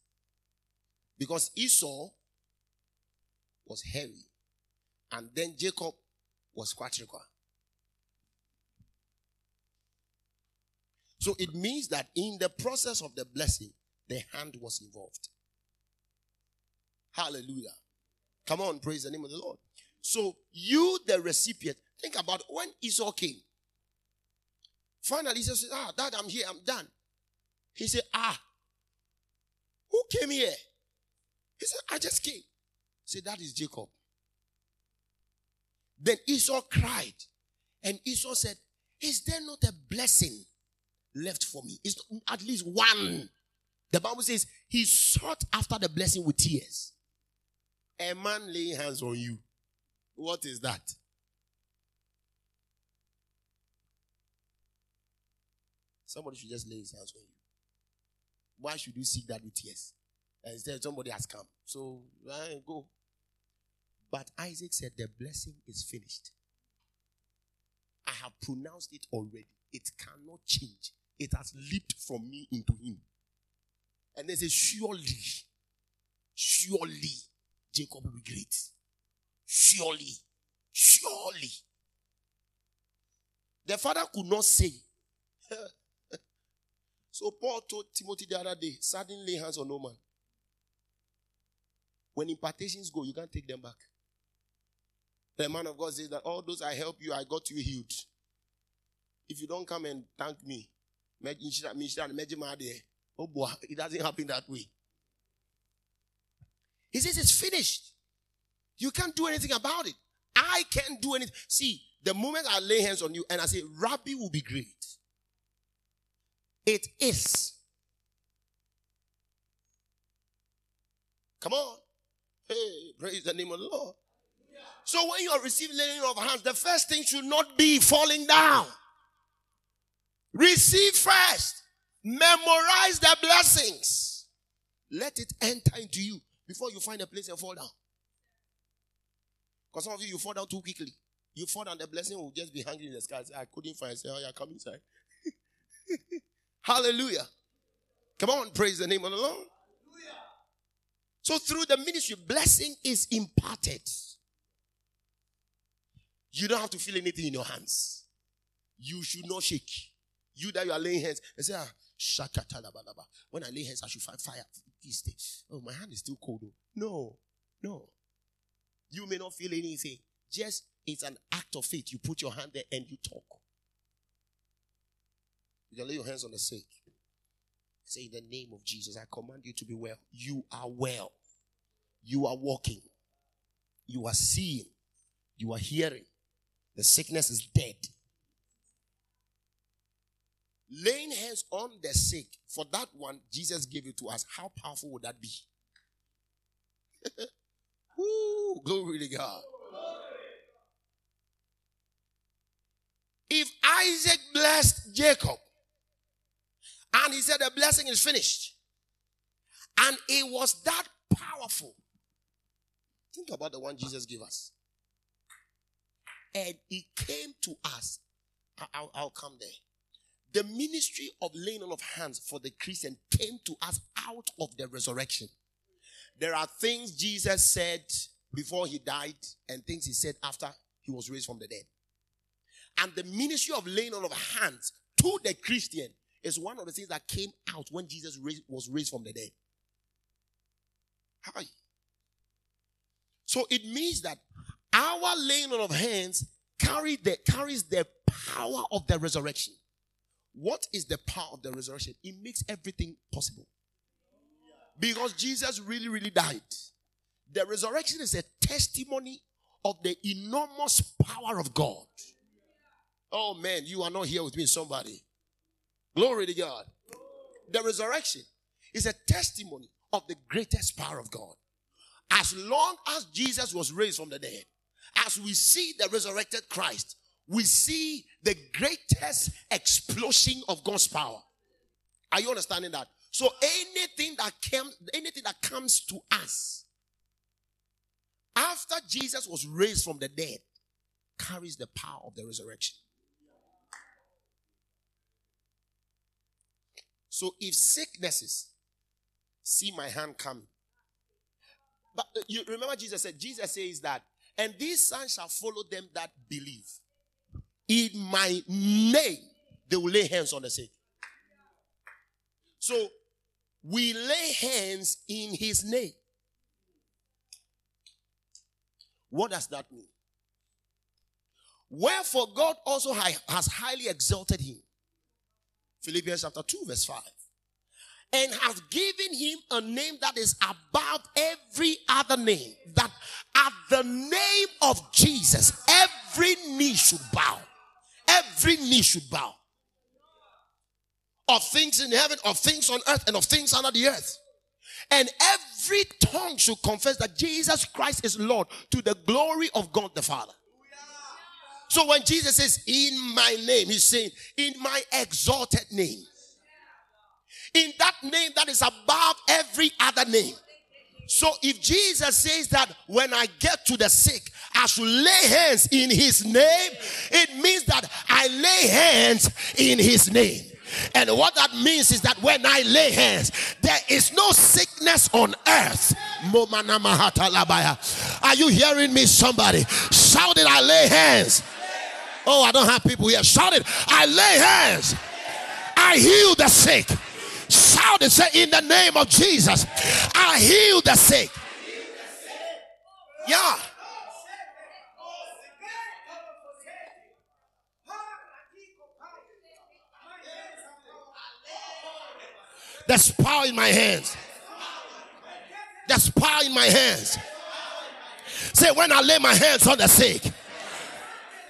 Speaker 1: Because Esau was hairy. And then Jacob was quadriqua. So it means that in the process of the blessing, the hand was involved. Hallelujah. Come on, praise the name of the Lord. So you, the recipient, think about when Esau came. Finally, he says, Ah, Dad, I'm here, I'm done. He said, Ah, who came here? He said, I just came. He said, That is Jacob. Then Esau cried. And Esau said, Is there not a blessing left for me? Is at least one. The Bible says he sought after the blessing with tears. A man laying hands on you. What is that? Somebody should just lay his hands on you. Why should you seek that with tears? Instead, somebody has come. So uh, go. But Isaac said, The blessing is finished. I have pronounced it already. It cannot change. It has leaped from me into him. And they say, Surely, surely Jacob will be great. Surely, surely. The father could not say, So Paul told Timothy the other day, suddenly lay hands on no man. When impartations go, you can't take them back. The man of God says that all those I help you, I got you healed. If you don't come and thank me, Oh, it doesn't happen that way. He says it's finished. You can't do anything about it. I can't do anything. See, the moment I lay hands on you and I say, Rabbi will be great. It is. Come on. Hey, praise the name of the Lord. So when you are receiving laying of hands, the first thing should not be falling down. Receive first. Memorize the blessings. Let it enter into you before you find a place and fall down. Because some of you, you fall down too quickly. You fall down, the blessing will just be hanging in the sky. I couldn't find. Say, oh yeah, come inside. Hallelujah. Come on, praise the name of the Lord. So through the ministry, blessing is imparted. You don't have to feel anything in your hands. You should not shake. You that you are laying hands and say, ah, shakatalabalaba. When I lay hands, I should find fire. This day. Oh, my hand is still cold. No, no. You may not feel anything. Just it's an act of faith. You put your hand there and you talk. You can lay your hands on the sick. Say, in the name of Jesus, I command you to be well. You are well. You are walking. You are seeing. You are hearing. The sickness is dead. Laying hands on the sick, for that one, Jesus gave it to us. How powerful would that be? Woo, glory to God. If Isaac blessed Jacob, and he said the blessing is finished, and it was that powerful. Think about the one Jesus gave us. And it came to us. I'll, I'll come there. The ministry of laying on of hands for the Christian came to us out of the resurrection. There are things Jesus said before he died and things he said after he was raised from the dead. And the ministry of laying on of hands to the Christian is one of the things that came out when Jesus was raised from the dead. Hi. So it means that our laying on of hands carry the, carries the power of the resurrection. What is the power of the resurrection? It makes everything possible. Because Jesus really, really died. The resurrection is a testimony of the enormous power of God. Oh man, you are not here with me, somebody. Glory to God. The resurrection is a testimony of the greatest power of God. As long as Jesus was raised from the dead, as we see the resurrected Christ, we see the greatest explosion of God's power. Are you understanding that? So anything that came, anything that comes to us after Jesus was raised from the dead carries the power of the resurrection. So if sicknesses see my hand coming, but uh, you remember Jesus said, Jesus says that, and these signs shall follow them that believe. In my name, they will lay hands on the sick. So we lay hands in his name. What does that mean? Wherefore God also has highly exalted him. Philippians chapter 2, verse 5. And has given him a name that is above every other name. That at the name of Jesus, every knee should bow. Every knee should bow. Of things in heaven, of things on earth, and of things under the earth. And every tongue should confess that Jesus Christ is Lord to the glory of God the Father. So when Jesus says, in my name, he's saying, in my exalted name. In that name that is above every other name. So if Jesus says that when I get to the sick, I should lay hands in his name, it means that I lay hands in his name. And what that means is that when I lay hands, there is no sickness on earth. Are you hearing me, somebody? Shout it, I lay hands. Oh, I don't have people here. Shout it, I lay hands. I heal the sick. Shout it, say, in the name of Jesus, I heal the sick. Yeah. There's power in my hands. There's power in my hands. Say, when I lay my hands on the sick,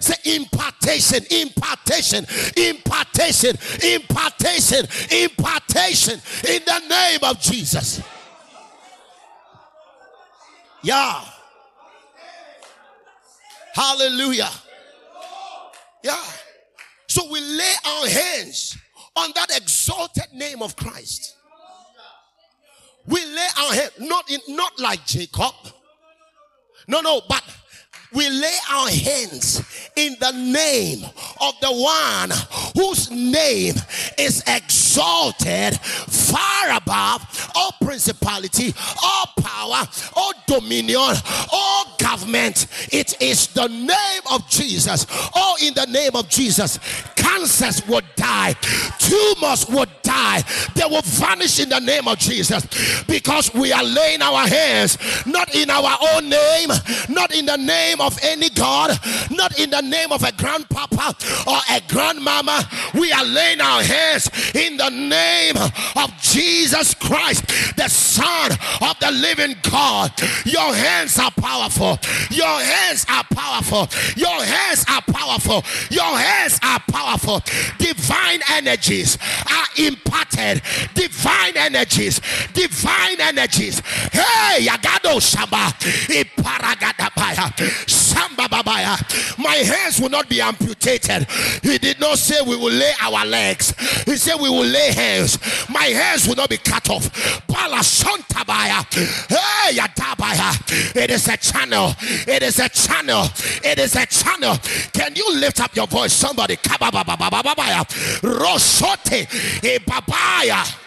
Speaker 1: say impartation, impartation, impartation, impartation, impartation in the name of Jesus. Yeah. Hallelujah. Yeah. So we lay our hands on that exalted name of Christ. We lay our hand not in not like Jacob. No, no, but we lay our hands in the name of the one whose name is exalted far above all principality, all power, all dominion, all government. It is the name of Jesus. Oh, in the name of Jesus, cancers would die, tumors would die, they will vanish in the name of Jesus because we are laying our hands not in our own name, not in the name of any God, not in the name of a grandpapa or a grandmama. We are laying our hands in the name of Jesus Christ, the Son of the living God. Your hands are powerful. Your hands are powerful. Your hands are powerful. Your hands are powerful. Divine energies are imparted. Divine energies. Divine energies. Hey, Yagado Shamba. Iparagadabaya. Shamba Babaya. My hands will not be amputated. He did not say we will lay our legs. He said we will lay hands. My hands will not be cut off. It is a channel. It is a channel. It is a channel. Can you lift up your voice? Somebody. Rosote. Ebabaya.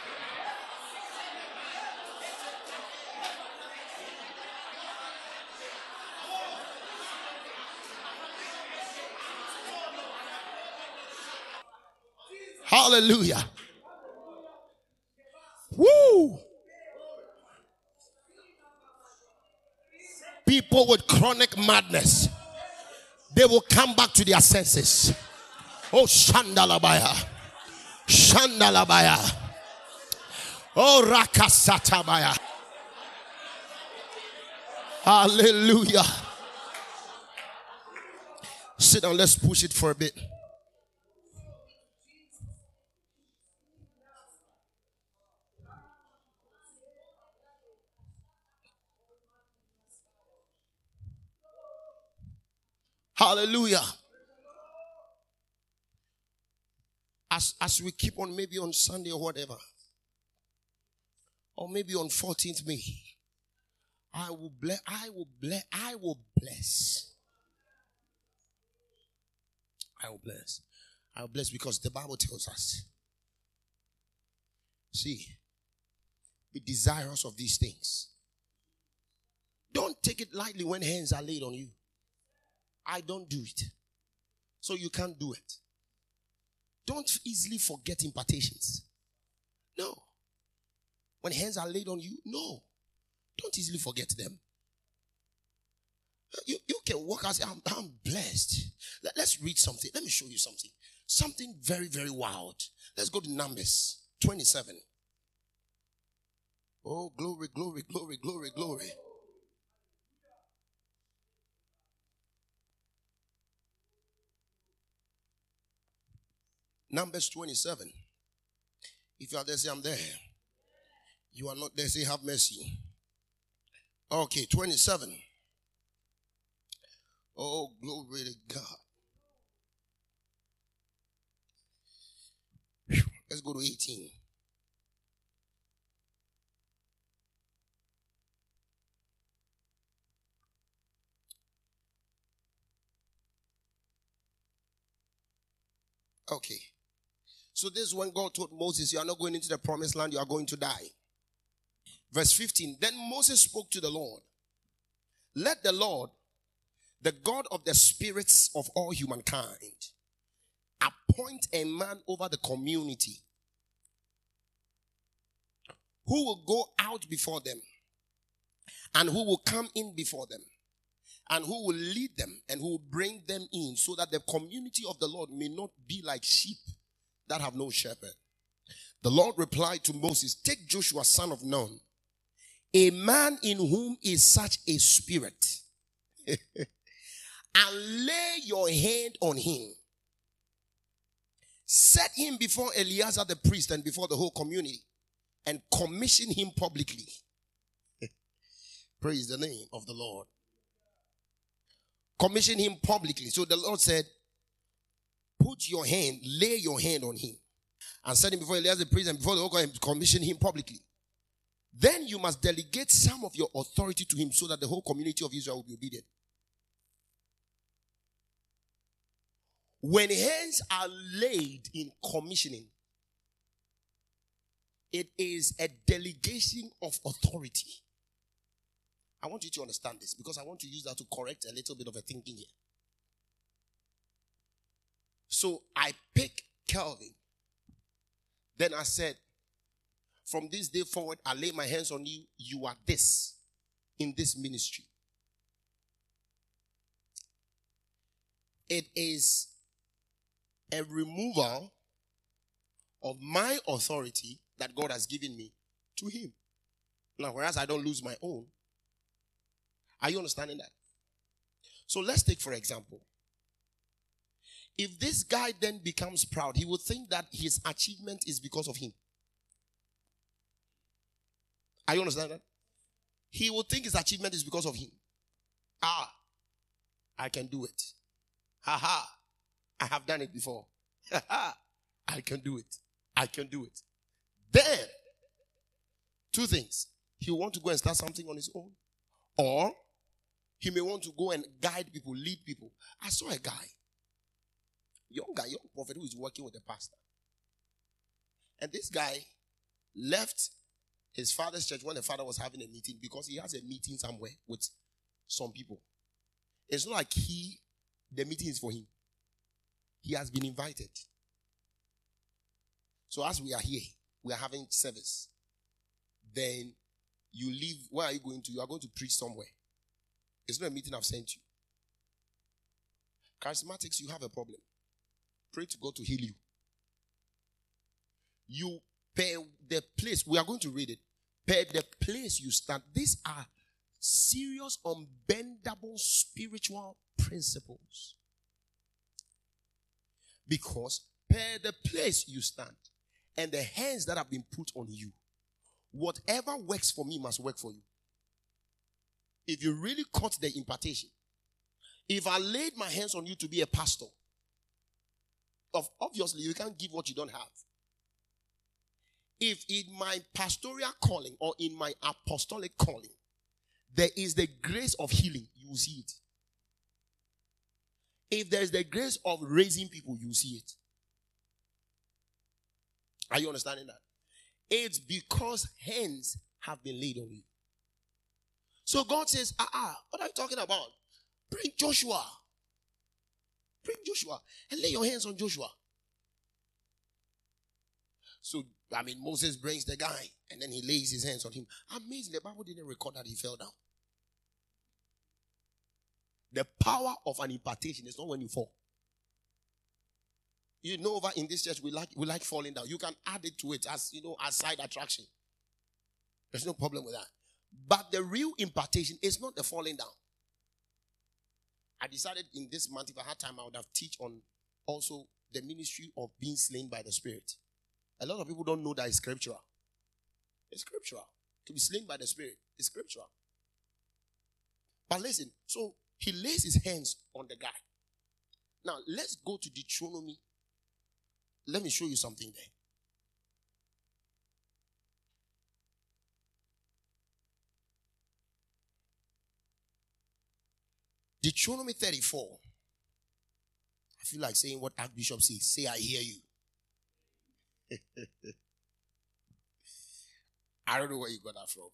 Speaker 1: Hallelujah. Woo! People with chronic madness, they will come back to their senses. Oh, Shandalabaya. Shandalabaya. Oh, Rakasatabaya. Hallelujah. Sit down, let's push it for a bit. Hallelujah. As, as we keep on, maybe on Sunday or whatever, or maybe on 14th May, I will bless, I will bless, I will bless. I will bless. I will bless because the Bible tells us. See, be desirous of these things. Don't take it lightly when hands are laid on you. I don't do it. So you can't do it. Don't easily forget impartations. No. When hands are laid on you, no. Don't easily forget them. You, you can walk out I'm, I'm blessed. Let, let's read something. Let me show you something. Something very, very wild. Let's go to Numbers 27. Oh, glory, glory, glory, glory, glory. Numbers 27. If you are there, say, I'm there. You are not there, say, have mercy. Okay, 27. Oh, glory to God. Let's go to 18. Okay. So this is when God told Moses, You are not going into the promised land, you are going to die. Verse 15. Then Moses spoke to the Lord. Let the Lord, the God of the spirits of all humankind, appoint a man over the community who will go out before them and who will come in before them and who will lead them and who will bring them in so that the community of the Lord may not be like sheep that have no shepherd. The Lord replied to Moses, Take Joshua, son of Nun, a man in whom is such a spirit, and lay your hand on him. Set him before Eleazar the priest and before the whole community, and commission him publicly. Praise the name of the Lord. commission him publicly. So the Lord said, Put your hand, lay your hand on him, and set him before Elias the priest and before the whole commission him publicly. Then you must delegate some of your authority to him so that the whole community of Israel will be obedient. When hands are laid in commissioning, it is a delegation of authority. I want you to understand this because I want to use that to correct a little bit of a thinking here. So I pick Kelvin. Then I said, from this day forward, I lay my hands on you. You are this in this ministry. It is a removal of my authority that God has given me to Him. Now, whereas I don't lose my own. Are you understanding that? So let's take, for example, if this guy then becomes proud, he would think that his achievement is because of him. Are you understand that? He would think his achievement is because of him. Ah, I can do it. Ha ha. I have done it before. Ha ha. I can do it. I can do it. Then, two things. He will want to go and start something on his own. Or he may want to go and guide people, lead people. I saw a guy, young guy, young prophet who is working with the pastor. And this guy left his father's church when the father was having a meeting because he has a meeting somewhere with some people. It's not like he, the meeting is for him. He has been invited. So as we are here, we are having service. Then you leave. Where are you going to? You are going to preach somewhere. It's not a meeting I've sent you. Charismatics, you have a problem. Pray to God to heal you. You pay the place. We are going to read it. Pay the place you stand. These are serious, unbendable spiritual principles. Because per the place you stand and the hands that have been put on you, whatever works for me must work for you if you really caught the impartation, if I laid my hands on you to be a pastor, of obviously you can't give what you don't have. If in my pastoral calling or in my apostolic calling, there is the grace of healing, you see it. If there is the grace of raising people, you see it. Are you understanding that? It's because hands have been laid on you. So God says, ah, ah, what are you talking about? Bring Joshua. Bring Joshua and lay your hands on Joshua. So, I mean, Moses brings the guy and then he lays his hands on him. Amazing. The Bible didn't record that he fell down. The power of an impartation is not when you fall. You know, over in this church, we like we like falling down. You can add it to it as you know, as side attraction. There's no problem with that. But the real impartation is not the falling down. I decided in this month, if I had time, I would have teach on also the ministry of being slain by the Spirit. A lot of people don't know that it's scriptural. It's scriptural. To be slain by the Spirit is scriptural. But listen, so he lays his hands on the guy. Now let's go to Deuteronomy. Let me show you something there. Deuteronomy 34. I feel like saying what Archbishop says. Say, I hear you. I don't know where you got that from.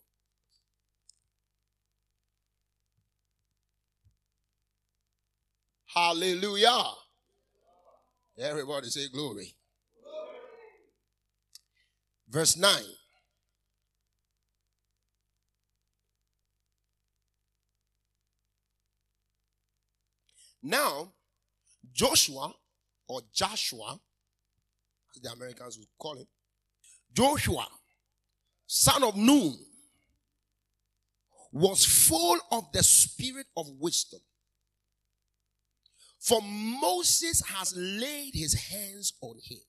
Speaker 1: Hallelujah. Everybody say glory. glory. Verse 9. Now, Joshua or Joshua, as the Americans would call him, Joshua, son of Nun, was full of the spirit of wisdom. For Moses has laid his hands on him.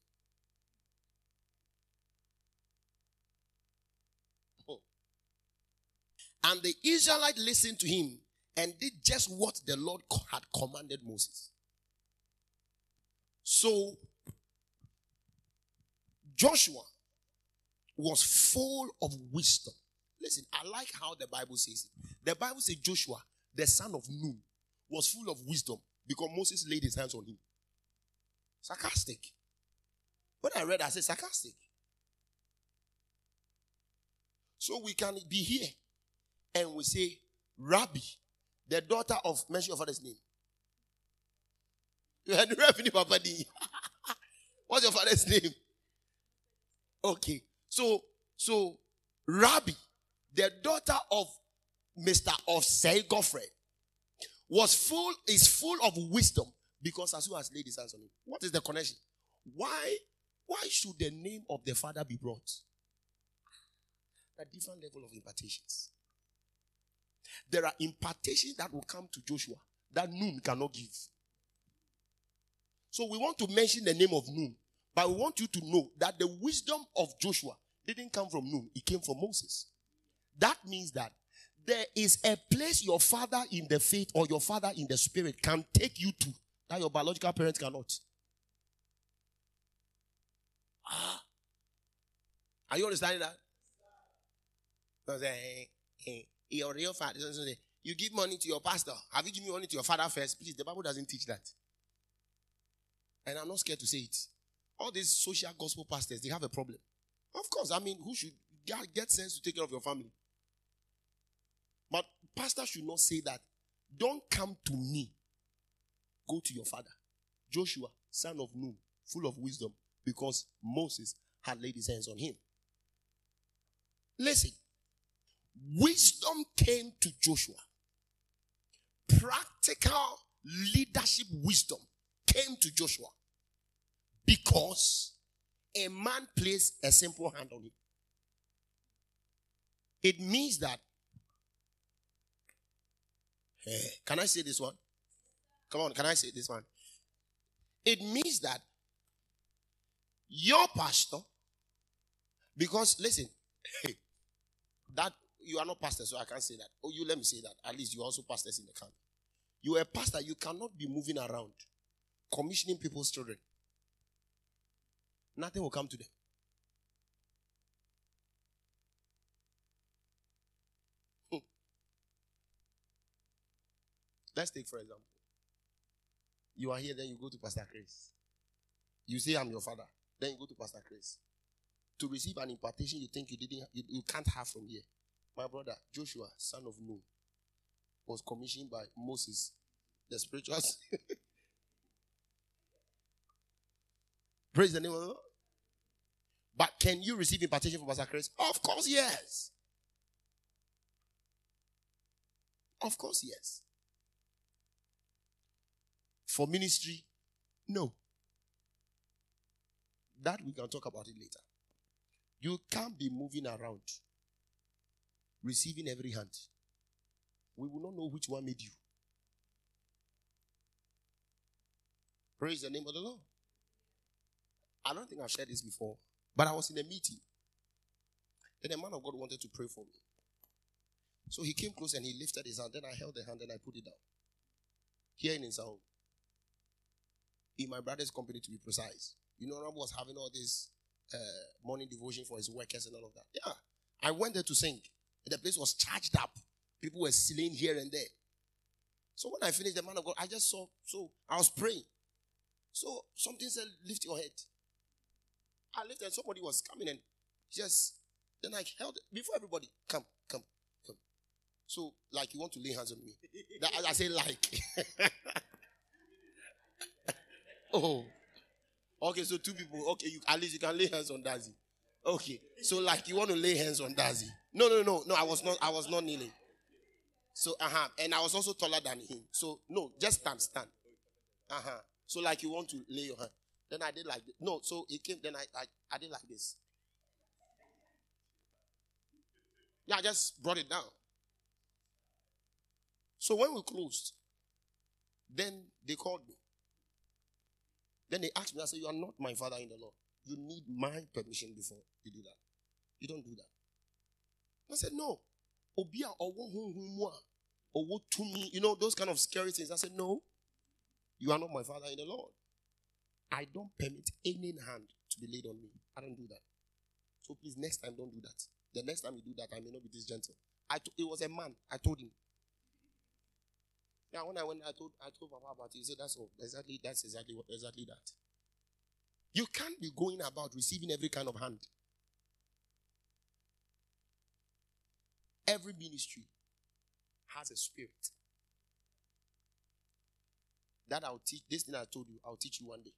Speaker 1: And the Israelite listened to him and did just what the Lord had commanded Moses. So Joshua was full of wisdom. Listen, I like how the Bible says it. The Bible says Joshua, the son of Nun, was full of wisdom because Moses laid his hands on him. Sarcastic. When I read, I said sarcastic. So we can be here and we say, Rabbi, the daughter of, mention your father's name. You had revenue, Papa D. What's your father's name? Okay. So, so, Rabbi, the daughter of Mr. Osei Godfrey, was full, is full of wisdom because as soon as laid his. What is the connection? Why, why should the name of the father be brought? A different level of impartations. There are impartations that will come to Joshua that Nun cannot give. So we want to mention the name of Nun, but we want you to know that the wisdom of Joshua didn't come from Nun, it came from Moses. That means that there is a place your father in the faith or your father in the spirit can take you to that your biological parents cannot. Ah. Are you understanding that? Eh, eh, eh. Your real father, you give money to your pastor. Have you given money to your father first? Please, the Bible doesn't teach that. And I'm not scared to say it. All these social gospel pastors, they have a problem. Of course, I mean, who should get sense to take care of your family? But pastor should not say that. Don't come to me. Go to your father. Joshua, son of Nun, full of wisdom, because Moses had laid his hands on him. Listen, wisdom came to Joshua. Practical leadership wisdom came to Joshua because a man placed a simple hand on him. It means that. Hey, eh, can I say this one? Come on, can I say this one? It means that your pastor, because listen, that you are not pastor, so I can't say that. Oh, you let me say that. At least you are also pastors in the camp. You are a pastor, you cannot be moving around, commissioning people's children. Nothing will come to them. Hmm. Let's take for example. You are here, then you go to Pastor Chris. You say, I'm your father. Then you go to Pastor Chris. To receive an impartation you think you didn't you, you can't have from here. My brother, Joshua, son of Nun, was commissioned by Moses, the spiritual. Praise the name of the Lord. But can you receive impartation from Pastor Chris? Of course, yes. Of course, yes. For ministry, no. That we can talk about it later. You can't be moving around, receiving every hand. We will not know which one made you. Praise the name of the Lord. I don't think I've shared this before, but I was in a meeting. Then a man of God wanted to pray for me. So he came close and he lifted his hand. Then I held the hand and I put it down. Here in his home. In my brother's company, to be precise. You know, Ram was having all this uh, morning devotion for his workers and all of that. Yeah. I went there to sing. The place was charged up. People were singing here and there. So when I finished the man of God, I just saw, so I was praying. So something said, lift your head. I lifted, somebody was coming and just, then I held it before everybody, come, come, come. So, like you want to lay hands on me. That, I say like. oh. Okay, so two people. Okay, you, at least you can lay hands on Dazi. Okay, so like you want to lay hands on Dazi? No, no, no, no. I was not. I was not kneeling. So uh huh. And I was also taller than him. So no, just stand, stand. Uh huh. So like you want to lay your hand. Then I did like this. No, so it came. Then I I, I did like this. Yeah, I just brought it down. So when we closed, then they called me. Then they asked me, I said, You are not my father in the law. You need my permission before you do that. You don't do that. I said, No. Obia or what to me, you know, those kind of scary things. I said, No, you are not my father in the Lord. I don't permit any hand to be laid on me. I don't do that. So please, next time, don't do that. The next time you do that, I may not be this gentle. I t- it was a man. I told him. Yeah, when I went, I told I told Papa about it. He said, "That's all. Exactly. That's exactly what. Exactly that. You can't be going about receiving every kind of hand. Every ministry has a spirit. That I'll teach. This thing I told you, I'll teach you one day.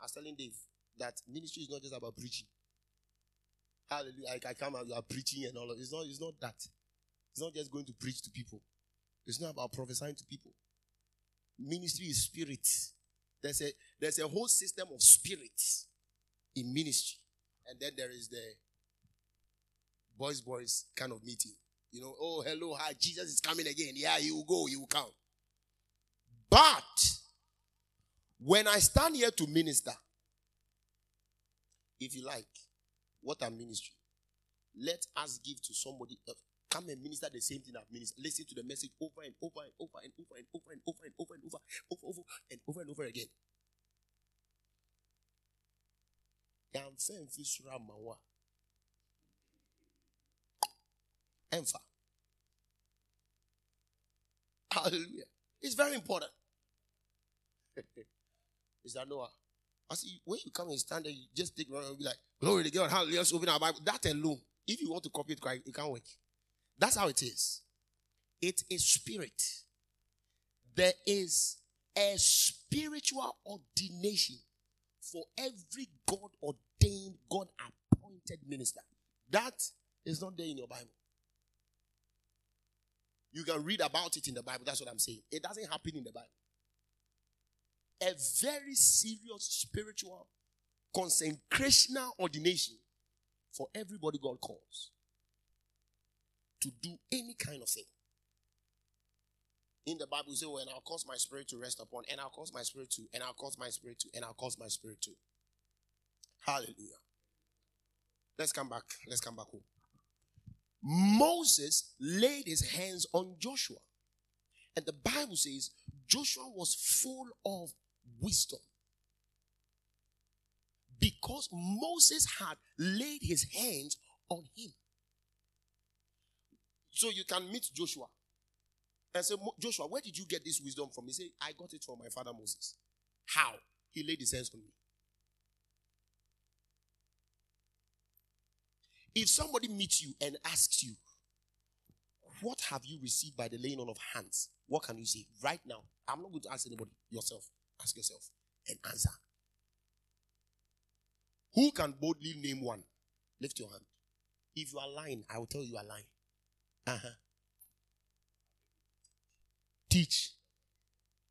Speaker 1: I was telling Dave that ministry is not just about preaching. Hallelujah. I, I come out, you are preaching and all of It's not, it's not that. It's not just going to preach to people. It's not about prophesying to people. Ministry is spirit. There's a there's a whole system of spirits in ministry. And then there is the boys, boys kind of meeting. You know, oh, hello, hi, Jesus is coming again. Yeah, you will go, you will come. But when I stand here to minister, if you like, what a ministry. Let us give to somebody. Come and minister the same thing I've ministered. Listen to the message over and over and over and over and over and over and over and over over over and over and over again. Yàmfẹ́. Ẹnfa. Hallelujah. It's very important. Is that Noah? I see when you come and stand there, you just take around and be like, Glory to God, hallelujah, open our Bible. That alone, if you want to copy it, it can't work. That's how it is. It is spirit. There is a spiritual ordination for every God ordained, God appointed minister. That is not there in your Bible. You can read about it in the Bible. That's what I'm saying. It doesn't happen in the Bible a very serious spiritual consecrational ordination for everybody God calls to do any kind of thing. In the Bible, say, "When I'll cause my spirit to rest upon, and I'll cause my spirit to, and I'll cause my spirit to, and I'll cause my spirit to." Hallelujah. Let's come back. Let's come back home. Moses laid his hands on Joshua. And the Bible says Joshua was full of wisdom. Because Moses had laid his hands on him. So you can meet Joshua and say, Joshua, where did you get this wisdom from? He said, I got it from my father Moses. How? He laid his hands on me. If somebody meets you and asks you, What have you received by the laying on of hands? What can you say? Right now, I'm not going to ask anybody, yourself. Ask yourself and answer. Who can boldly name one? Lift your hand. If you are lying, I will tell you are lying. Uh-huh. Teach.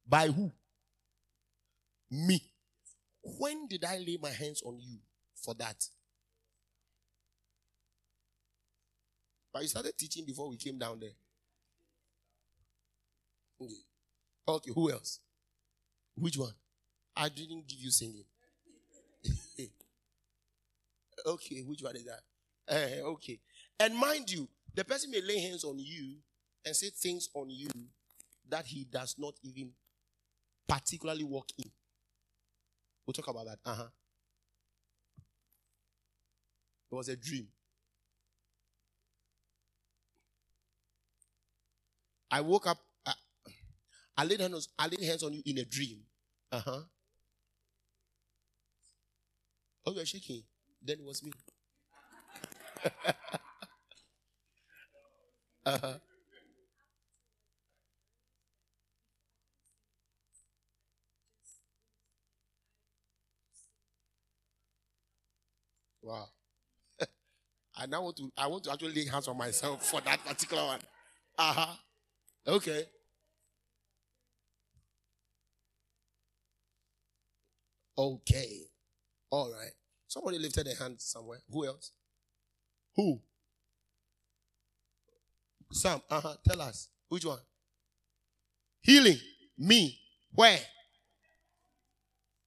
Speaker 1: By who? Me. When did I lay my hands on you for that? But you started teaching before we came down there. Okay. Who else? Which one? I didn't give you singing. okay, which one is that? Uh, okay. And mind you, the person may lay hands on you and say things on you that he does not even particularly walk in. We'll talk about that. Uh huh. It was a dream. I woke up I laid hands, I laid hands on you in a dream. Uh huh. Oh, you're shaking. Then it was me. uh huh. Wow. I now want to I want to actually lay hands on myself for that particular one. Uh-huh. Okay. Okay. All right. Somebody lifted a hand somewhere. Who else? Who? Sam. Uh huh. Tell us. Which one? Healing. Me. Where?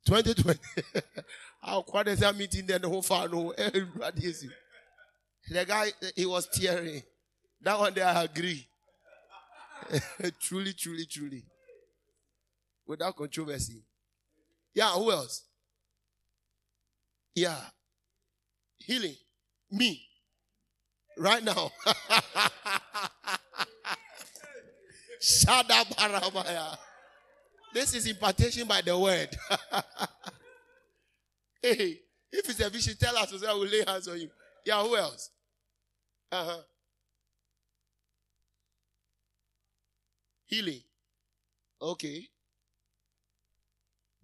Speaker 1: 2020. How quite is that meeting then the whole no everybody is The guy he was tearing. That one there I agree. truly, truly, truly. Without controversy. Yeah, who else? Yeah. Healing. Me. Right now. This is impartation by the word. hey, if it's a vision, tell us I will lay hands on you. Yeah, who else? Uh-huh. Healing. Okay.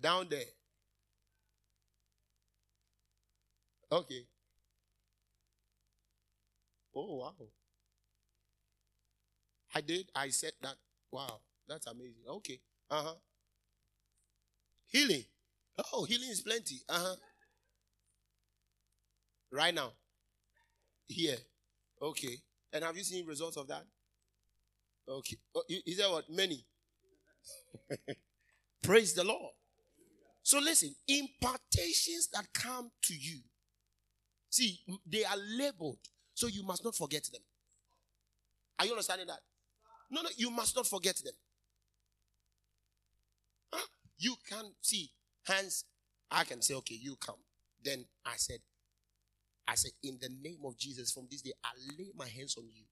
Speaker 1: Down there. Okay. Oh, wow. I did. I said that. Wow. That's amazing. Okay. Uh huh. Healing. Oh, healing is plenty. Uh huh. Right now. Here. Okay. And have you seen results of that? Okay. Oh, is that what? Many. Praise the Lord. So listen, impartations that come to you, see, they are labeled, so you must not forget them. Are you understanding that? No, no, you must not forget them. Huh? You can see, hands, I can say, okay, you come. Then I said, I said, in the name of Jesus, from this day, I lay my hands on you.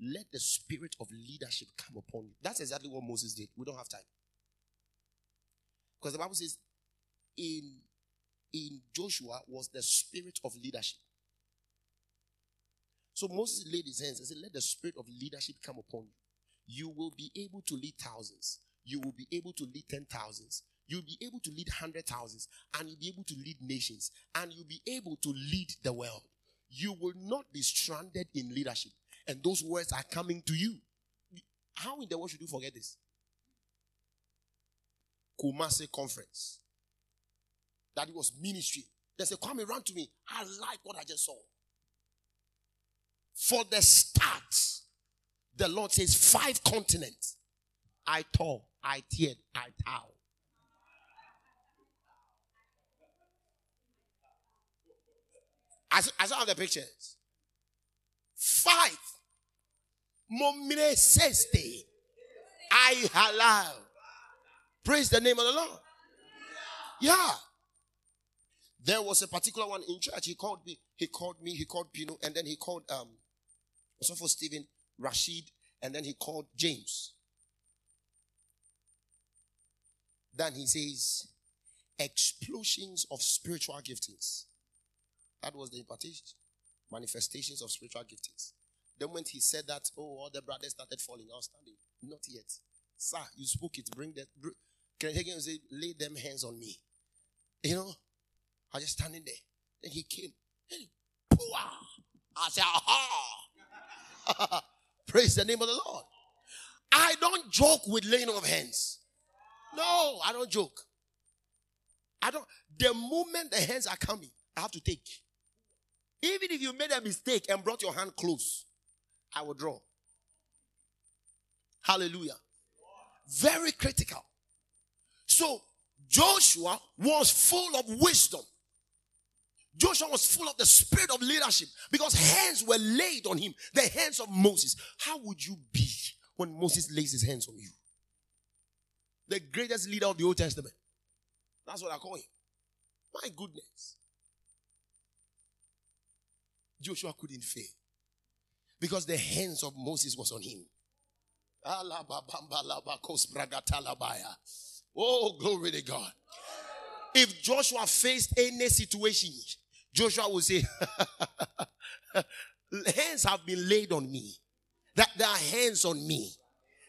Speaker 1: Let the spirit of leadership come upon you. That's exactly what Moses did. We don't have time. Because the Bible says, in, in Joshua was the spirit of leadership. So Moses laid his hands and said, Let the spirit of leadership come upon you. You will be able to lead thousands. You will be able to lead ten thousands. You'll be able to lead hundred thousands. And you'll be able to lead nations. And you'll be able to lead the world. You will not be stranded in leadership. And those words are coming to you. How in the world should you forget this? Kumasi conference. That it was ministry. They said, Come around to me. I like what I just saw. For the start, the Lord says, five continents. I tore, I teared, I tow. I, I saw the pictures. Five. Momine seste. I halal. Praise the name of the Lord. Yeah. There was a particular one in church. He called me. He called me. He called Pino, and then he called um also for Stephen, Rashid, and then he called James. Then he says, explosions of spiritual giftings. That was the impartation, manifestations of spiritual giftings. Then when he said that, oh, all the brothers started falling I was outstanding. Not yet. Sir, you spoke it. Bring that. Bring, can I again say, lay them hands on me? You know, I just standing there. Then he came. Hey, I said, aha. Praise the name of the Lord. I don't joke with laying of hands. No, I don't joke. I don't. The moment the hands are coming, I have to take. Even if you made a mistake and brought your hand close, I will draw. Hallelujah. Very critical. So Joshua was full of wisdom. Joshua was full of the spirit of leadership because hands were laid on him, the hands of Moses. How would you be when Moses lays his hands on you? The greatest leader of the Old Testament. That's what I call him. My goodness. Joshua couldn't fail because the hands of Moses was on him. Oh, glory to God. If Joshua faced any situation, Joshua will say, Hands have been laid on me. That there are hands on me.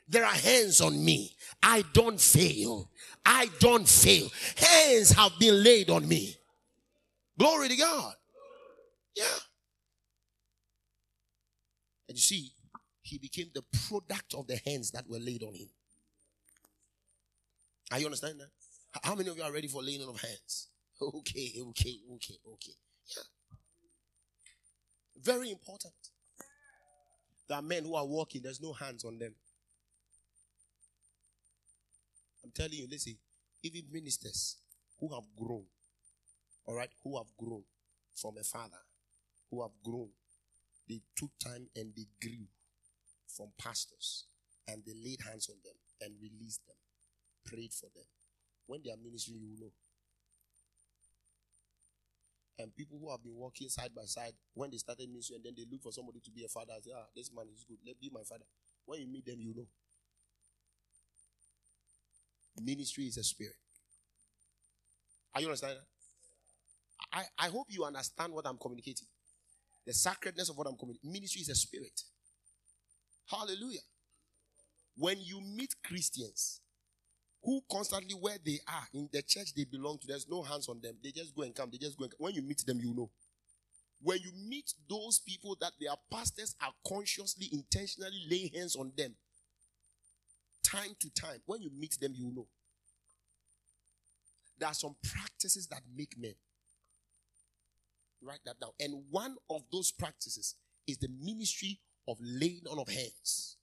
Speaker 1: There are hands on me. I don't fail. I don't fail. Hands have been laid on me. Glory to God. Yeah. And you see, he became the product of the hands that were laid on him. Are you understanding that? How many of you are ready for laying on of hands? Okay, okay, okay, okay. Yeah. Very important. There are men who are walking, there's no hands on them. I'm telling you, listen, even ministers who have grown, all right, who have grown from a father, who have grown, they took time and they grew from pastors and they laid hands on them and released them, prayed for them. When they are ministering, you know. And people who have been walking side by side, when they started ministry and then they look for somebody to be a father, say, ah, this man is good. Let be my father. When you meet them, you know. Ministry is a spirit. Are you understanding? I, I hope you understand what I'm communicating. The sacredness of what I'm communicating. Ministry is a spirit. Hallelujah. When you meet Christians who constantly where they are in the church they belong to, there's no hands on them. They just go and come. They just go and come. When you meet them, you know. When you meet those people that their pastors are consciously, intentionally laying hands on them, time to time, when you meet them, you know. There are some practices that make men. Write that down. And one of those practices is the ministry of laying on of hands.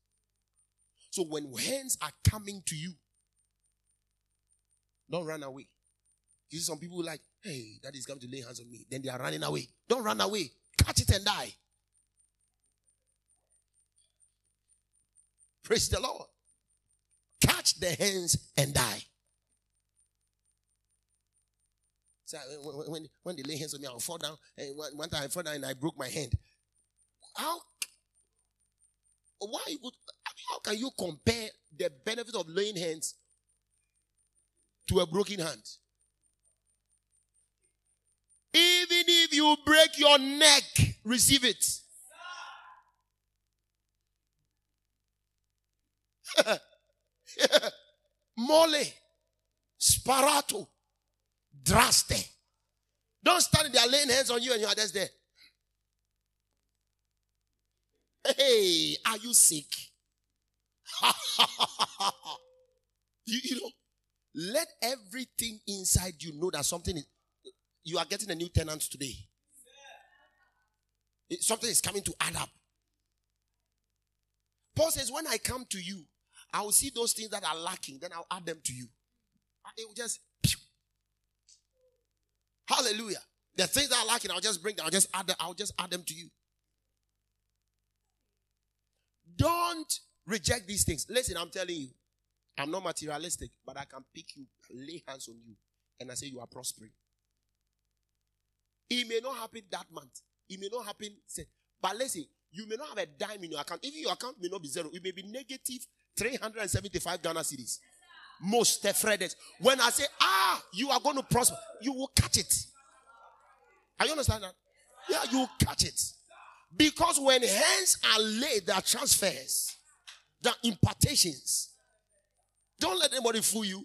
Speaker 1: So when hands are coming to you, don't run away. You see some people like, hey, that is coming to lay hands on me. Then they are running away. Don't run away. Catch it and die. Praise the Lord. Catch the hands and die. So when, when, when they lay hands on me, I'll fall down. And one, one time I fell down and I broke my hand. How? Why would? I mean, how can you compare the benefit of laying hands to a broken hand? Even if you break your neck, receive it. Mole, sparato, draste. Don't stand there laying hands on you and you are just there. Hey, are you sick? you, you know, let everything inside you know that something is, you are getting a new tenant today. something is coming to add up. Paul says, when I come to you, I will see those things that are lacking, then I'll add them to you. It will just Hallelujah. The things that are lacking, I'll just bring them. I'll just add them. I'll just add them to you. Don't reject these things. Listen, I'm telling you, I'm not materialistic, but I can pick you, lay hands on you, and I say you are prospering. It may not happen that month. It may not happen. Say, but listen, you may not have a dime in your account. Even your account may not be zero. It may be negative 375 Ghana cedis most Freddes. When I say, ah, you are going to prosper, you will catch it. Are you understand that? Yeah, you will catch it. Because when hands are laid, there are transfers, there are impartations. Don't let anybody fool you.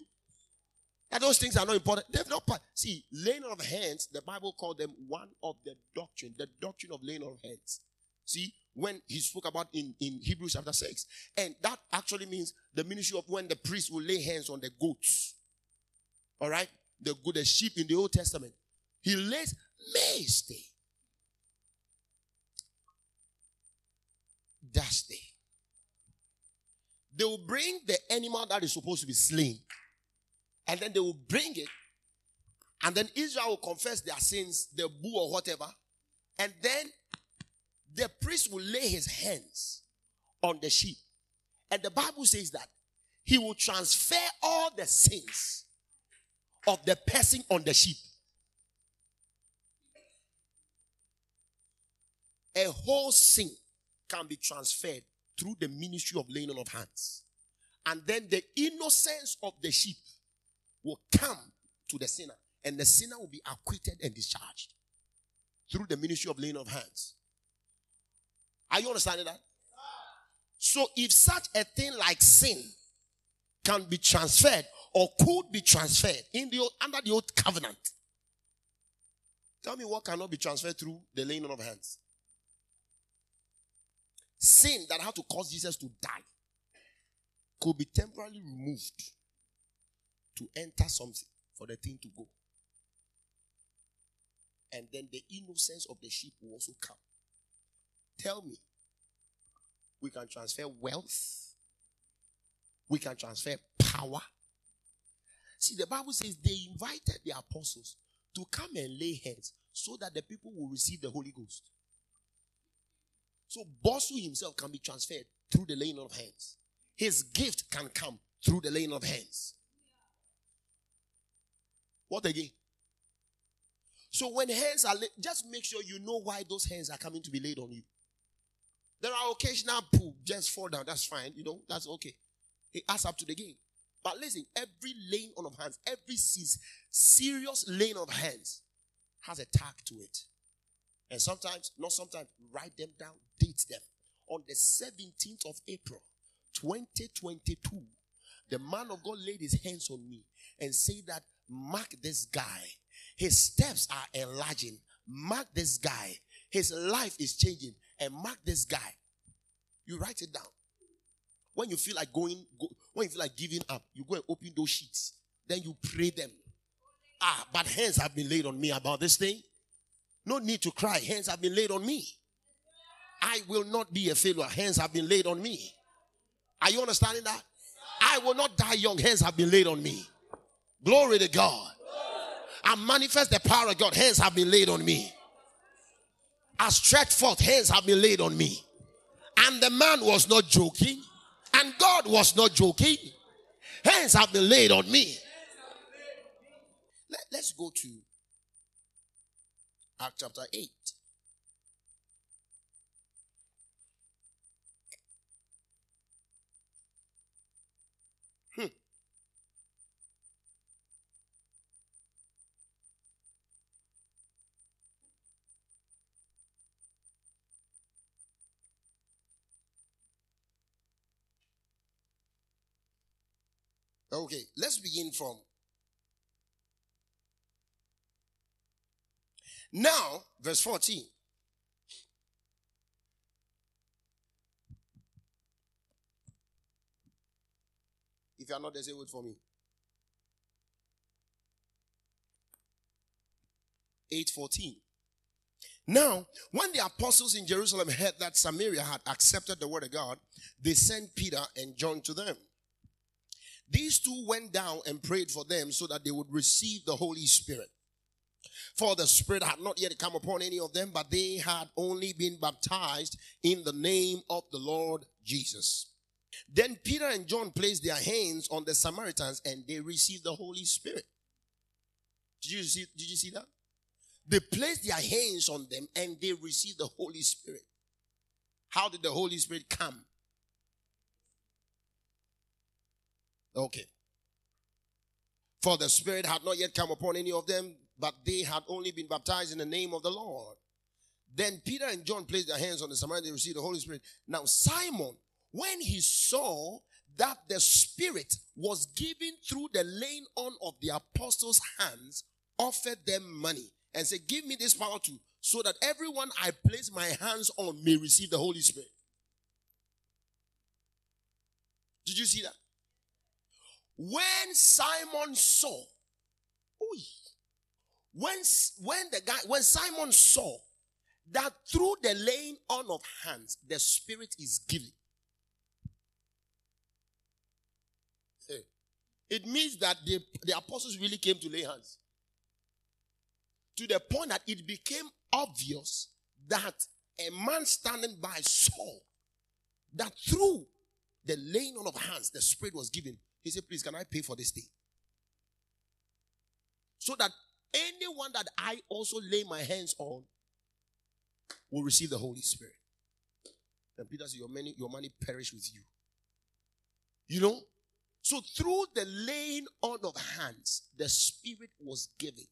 Speaker 1: That those things are not important. They've not. See, laying of hands, the Bible called them one of the doctrine, the doctrine of laying of hands. See, when he spoke about in, in Hebrews chapter 6. And that actually means the ministry of when the priest will lay hands on the goats. All right? The good the sheep in the Old Testament. He lays may stay. Day. They will bring the animal that is supposed to be slain. And then they will bring it. And then Israel will confess their sins, the bull or whatever. And then the priest will lay his hands on the sheep. And the Bible says that he will transfer all the sins of the person on the sheep. A whole sin can be transferred through the ministry of laying on of hands. And then the innocence of the sheep will come to the sinner, and the sinner will be acquitted and discharged through the ministry of laying of hands. Are you understanding that? So if such a thing like sin can be transferred or could be transferred in the under the old covenant, tell me what cannot be transferred through the laying on of hands. Sin that had to cause Jesus to die could be temporarily removed to enter something for the thing to go. And then the innocence of the sheep will also come. Tell me, we can transfer wealth, we can transfer power. See, the Bible says they invited the apostles to come and lay hands so that the people will receive the Holy Ghost. So, Bosu himself can be transferred through the laying of hands. his gift can come through the laying of hands. What again? So when hands are laid, just make sure you know why those hands are coming to be laid on you. There are occasional poo just fall down. That's fine. You know, that's okay. It adds up to the game. But listen, every laying on of hands, every serious laying of hands has a tag to it. And sometimes, not sometimes, write them down, date them. On the 17th of April, 2022, the man of God laid his hands on me and said that, mark this guy. His steps are enlarging. Mark this guy. His life is changing. And mark this guy. You write it down. When you feel like going, go, when you feel like giving up, you go and open those sheets. Then you pray them. Ah, but hands have been laid on me about this thing. No need to cry. Hands have been laid on me. I will not be a failure. Hands have been laid on me. Are you understanding that? I will not die young. Hands have been laid on me. Glory to God. I manifest the power of God. Hands have been laid on me. I stretch forth. Hands have been laid on me. And the man was not joking. And God was not joking. Hands have been laid on me. Let, us go to Act chapter 8. Okay, let's begin from Now, verse 14. If you are not there, say wait for me. 814. Now, when the apostles in Jerusalem heard that Samaria had accepted the word of God, they sent Peter and John to them. These two went down and prayed for them so that they would receive the Holy Spirit. For the Spirit had not yet come upon any of them, but they had only been baptized in the name of the Lord Jesus. Then Peter and John placed their hands on the Samaritans and they received the Holy Spirit. Did you see, did you see that? They placed their hands on them and they received the Holy Spirit. How did the Holy Spirit come? Okay. For the Spirit had not yet come upon any of them, but they had only been baptized in the name of the Lord. Then Peter and John placed their hands on the Samaritan, and received the Holy Spirit. Now, Simon, when he saw that the Spirit was given through the laying on of the apostles' hands, offered them money and said, Give me this power too, so that everyone I place my hands on may receive the Holy Spirit. Did you see that? When Simon saw, when, when the guy, when Simon saw that through the laying on of hands, the Spirit is given. It means that the, the apostles really came to lay hands. To the point that it became obvious that a man standing by saw that through the laying on of hands, the Spirit was given. He said, Please, can I pay for this thing? So that Anyone that I also lay my hands on will receive the Holy Spirit. And Peter said, Your money, your money perish with you. You know? So through the laying on of hands, the Spirit was given.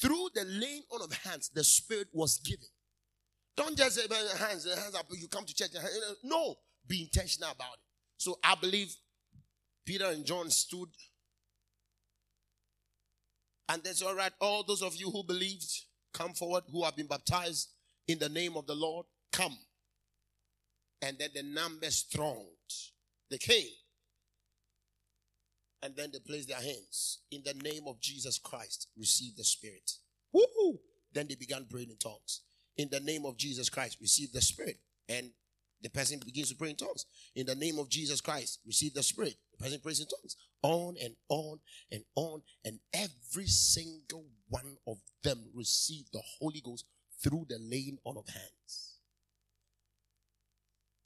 Speaker 1: Through the laying on of hands, the Spirit was given. Don't just say hands, hands up, you come to church. No, be intentional about it. So I believe Peter and John stood and that's all right. All those of you who believed, come forward, who have been baptized in the name of the Lord, come. And then the numbers thronged. They came. And then they placed their hands in the name of Jesus Christ, receive the Spirit. Woo-hoo. Then they began praying in tongues. In the name of Jesus Christ, receive the Spirit. And the person begins to pray in tongues. In the name of Jesus Christ, receive the Spirit. The person prays in tongues. On and on and on. And every single one of them received the Holy Ghost through the laying on of hands.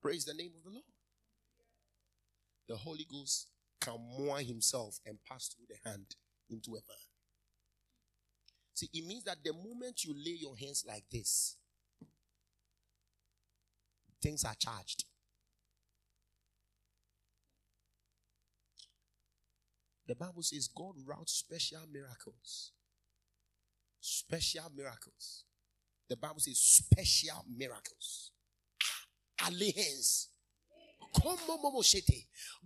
Speaker 1: Praise the name of the Lord. The Holy Ghost can moor himself and pass through the hand into a man. See, it means that the moment you lay your hands like this, things are charged. The Bible says God wrought special miracles. Special miracles. The Bible says special miracles. Ah, Lay hands.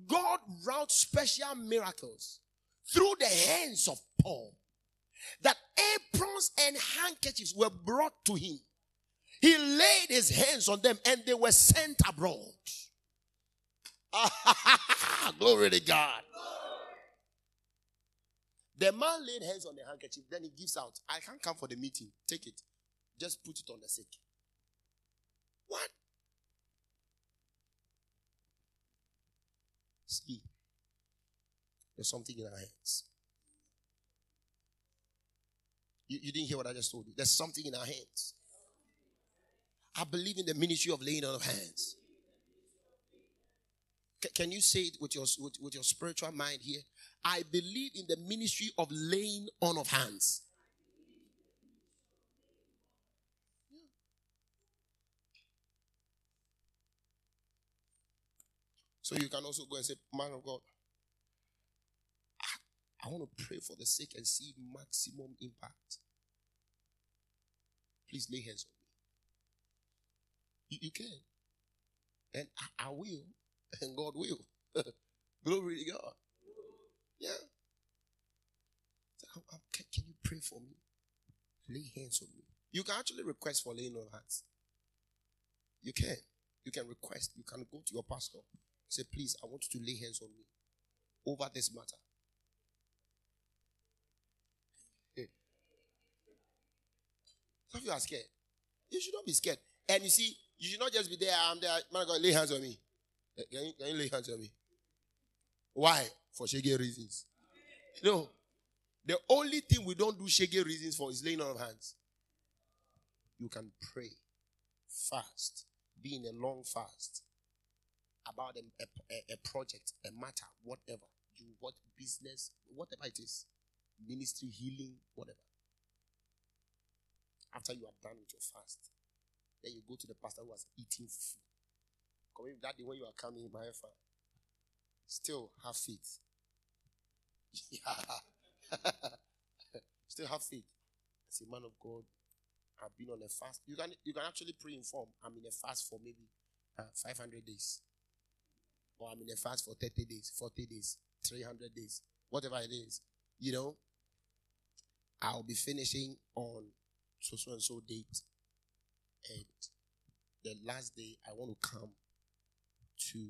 Speaker 1: God wrought special miracles through the hands of Paul that aprons and handkerchiefs were brought to him. He laid his hands on them and they were sent abroad. Glory to God. The man laid hands on the handkerchief, then he gives out. I can't come for the meeting. Take it. Just put it on the sick. What? See, there's something in our hands. You, you didn't hear what I just told you. There's something in our hands. I believe in the ministry of laying on of hands. C- can you say it with your, with, with your spiritual mind here? I believe in the ministry of laying on of hands. So you can also go and say, Man of God, I want to pray for the sick and see maximum impact. Please lay hands on. You, you can. And I, I will. And God will. Glory to God. Yeah. Can, can you pray for me? Lay hands on me. You can actually request for laying on hands. You can. You can request. You can go to your pastor. Say, please, I want you to lay hands on me over this matter. Some of you are scared. You should not be scared. And you see, you should not just be there. I'm there. Man, God, lay hands on me. Eh, can you, can you lay hands on me? Why? For shaggy reasons. No. The only thing we don't do shaggy reasons for is laying on of hands. You can pray, fast, be in a long fast about a, a, a project, a matter, whatever. You what business, whatever it is, ministry, healing, whatever. After you are done with your fast, then you go to the pastor who has eaten food. Coming that day when you are coming, my father, still have faith. Yeah. still have faith. As a man of God, I've been on a fast. You can you can actually pre-inform. I'm in a fast for maybe uh, 500 days, or I'm in a fast for 30 days, 40 days, 300 days, whatever it is. You know, I'll be finishing on so so and so date, and the last day I want to come to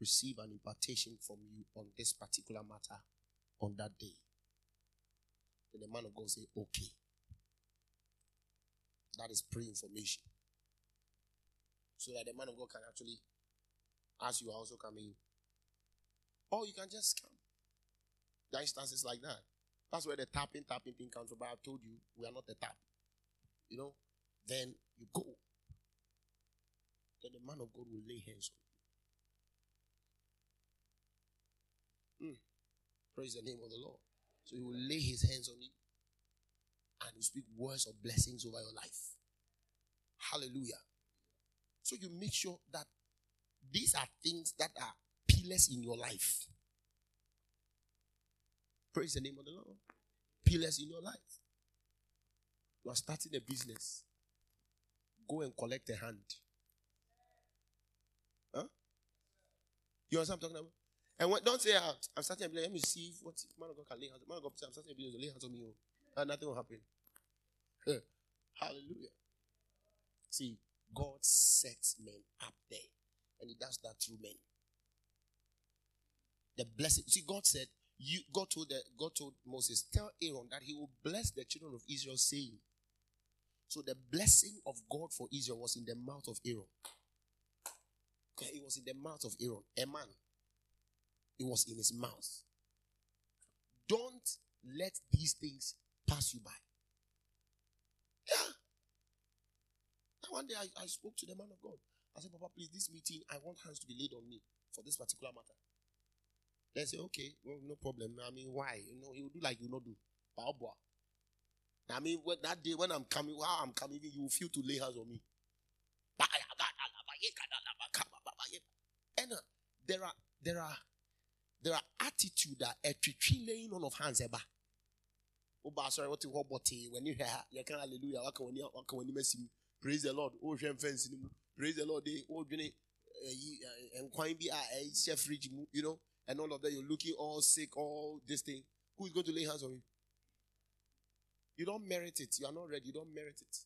Speaker 1: receive an impartation from you on this particular matter on that day. Then the man of God say, okay. That is pre-information. So that the man of God can actually, as you are also coming, or you can just come. There are instances like that. That's where the tapping, tapping thing comes from. But I've told you, we are not the tap. You know? Then you go. Then the man of God will lay hands on you. Mm. Praise the name of the Lord. So he will lay his hands on you and he speak words of blessings over your life. Hallelujah. So you make sure that these are things that are pillars in your life. Praise the name of the Lord. Pillars in your life. You are starting a business. Go and collect a hand. Huh? You understand what I'm talking about? And when, don't say, ah, I'm starting a business. Let me see what man of God can lay hands. Man of God, I'm starting a business. Lay hands on me. Oh. And nothing will happen. Hallelujah. See, God sets men up there. And he does that through men. The blessing. See, God said, you God told the, God told Moses, tell Aaron that he will bless the children of Israel, saying. So the blessing of God for Israel was in the mouth of Aaron. Okay, it was in the mouth of Aaron, a man. It was in his mouth. Don't let these things pass you by. Yeah. One day I, I spoke to the man of God. I said, Papa, please, this meeting, I want hands to be laid on me for this particular matter. They say, okay, well, no problem. I mean, why? You know, he will do like you not do. I mean, when, that day when I'm coming, while I'm coming, you will feel to lay hands on me. And uh, there are there are there are attitude that a laying on of hands eba. Oh, Oba sorry what you what when you hear you can hallelujah waka when you waka when you praise the Lord. Oh hwem fence praise the Lord they oh dwene eh, eh, and kwan bi a chef fridge you know and all of that. You're looking all sick all this thing. Who is going to lay hands on you you don't merit it you are not ready you don't merit it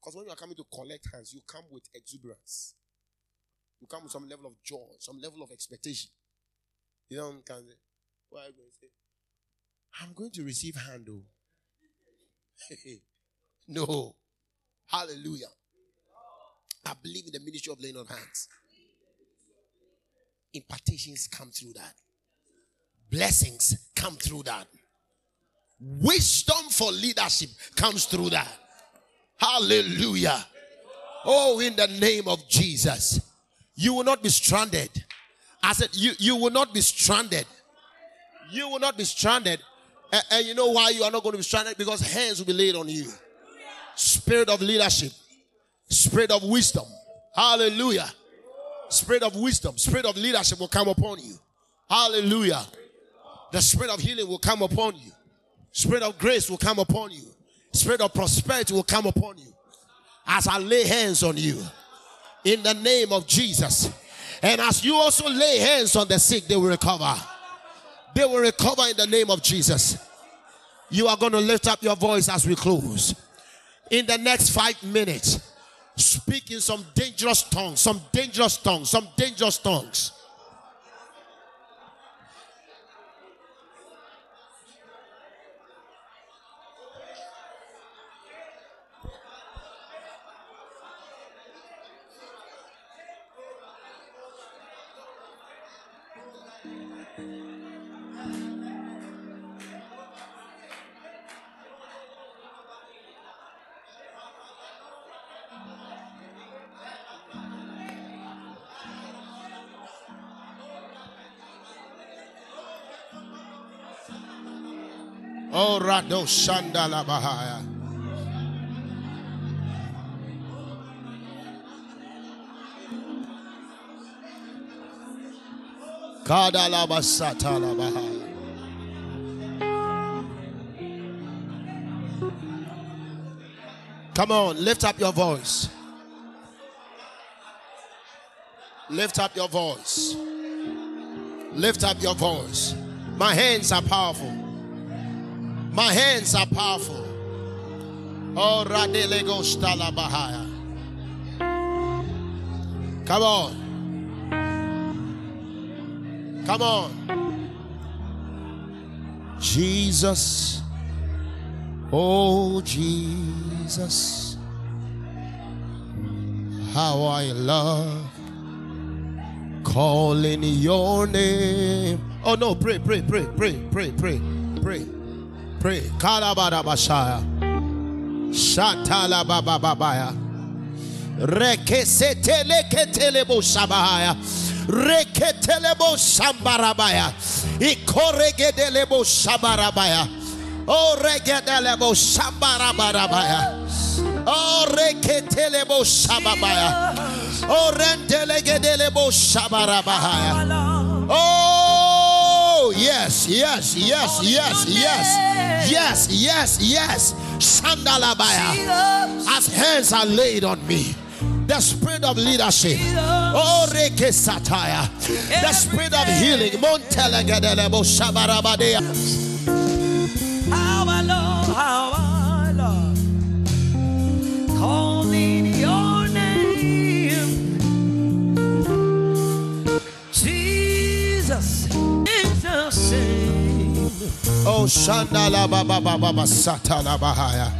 Speaker 1: because when you are coming to collect hands you come with exuberance you come with some level of joy, some level of expectation. You know, can say, what are you going to say? I'm going to receive hand. Oh. no. Hallelujah. I believe in the ministry of laying on hands. Impartations come through that. Blessings come through that. Wisdom for leadership comes through that. Hallelujah. Oh, in the name of Jesus. You will not be stranded. I said, you, you will not be stranded. You will not be stranded. And, and you know why you are not going to be stranded? Because hands will be laid on you. Spirit of leadership, spirit of wisdom. Hallelujah. Spirit of wisdom, spirit of leadership will come upon you. Hallelujah. The spirit of healing will come upon you. Spirit of grace will come upon you. Spirit of prosperity will come upon you. As I lay hands on you in the name of Jesus. And as you also lay hands on the sick, they will recover. They will recover in the name of Jesus. You are going to lift up your voice as we close. In the next five minutes, speak in some dangerous tongues, some dangerous tongues, some dangerous tongues. Rado Shandala Bahaya. Kadala Basatala Bahaya. Come on, lift up your voice. Lift up your voice. Lift up your voice. My hands are powerful. My hands are powerful. Oh. Come on. Come on. Jesus. Oh, Jesus. How I love calling your name. Oh, no, pray, pray, pray, pray, pray, pray, pray. Pray. Kalabada Bashaya. Shatala Baba Babaya. Rekesetele ketelebo shabaya. Reketelebo shambarabaya. Ikoregedelebo shabarabaya. Oh regedelebo shambarabarabaya. Oh reketelebo shababaya. Oh rendelegedelebo shabarabaya. Oh yes, yes, yes, yes, yes. Yes, yes, yes. Shandalabaya. As hands are laid on me. The spirit of leadership. Oh, Reke Sataya. The spirit of healing. Oh, Shandala Baba Baba Satala Bahaya.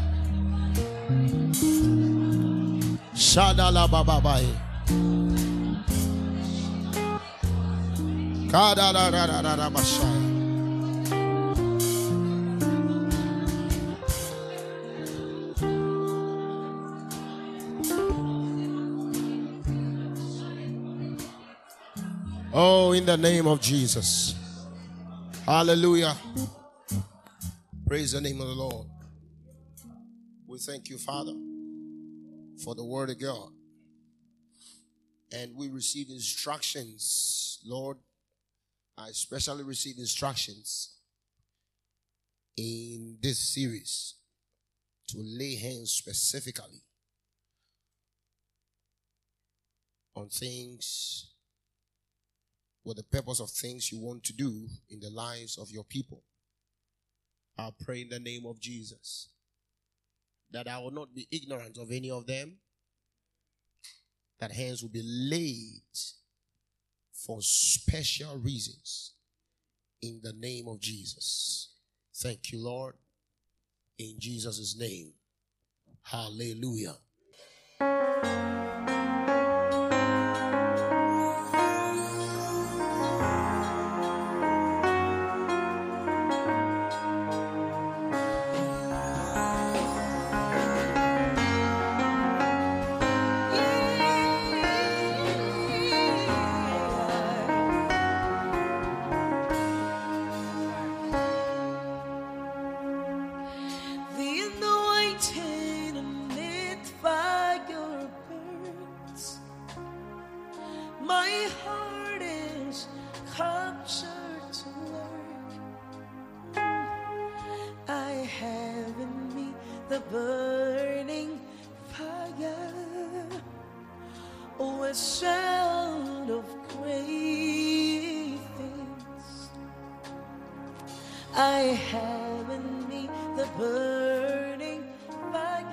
Speaker 1: Shadala Baba Bai. Kadala Rara Bashaya. Oh, in the name of Jesus. Hallelujah. Praise the name of the Lord. We thank you, Father, for the word of God. And we receive instructions, Lord. I especially receive instructions in this series to lay hands specifically on things with the purpose of things you want to do in the lives of your people. I pray in the name of Jesus that I will not be ignorant of any of them, that hands will be laid for special reasons in the name of Jesus. Thank you, Lord. In Jesus' name. Hallelujah.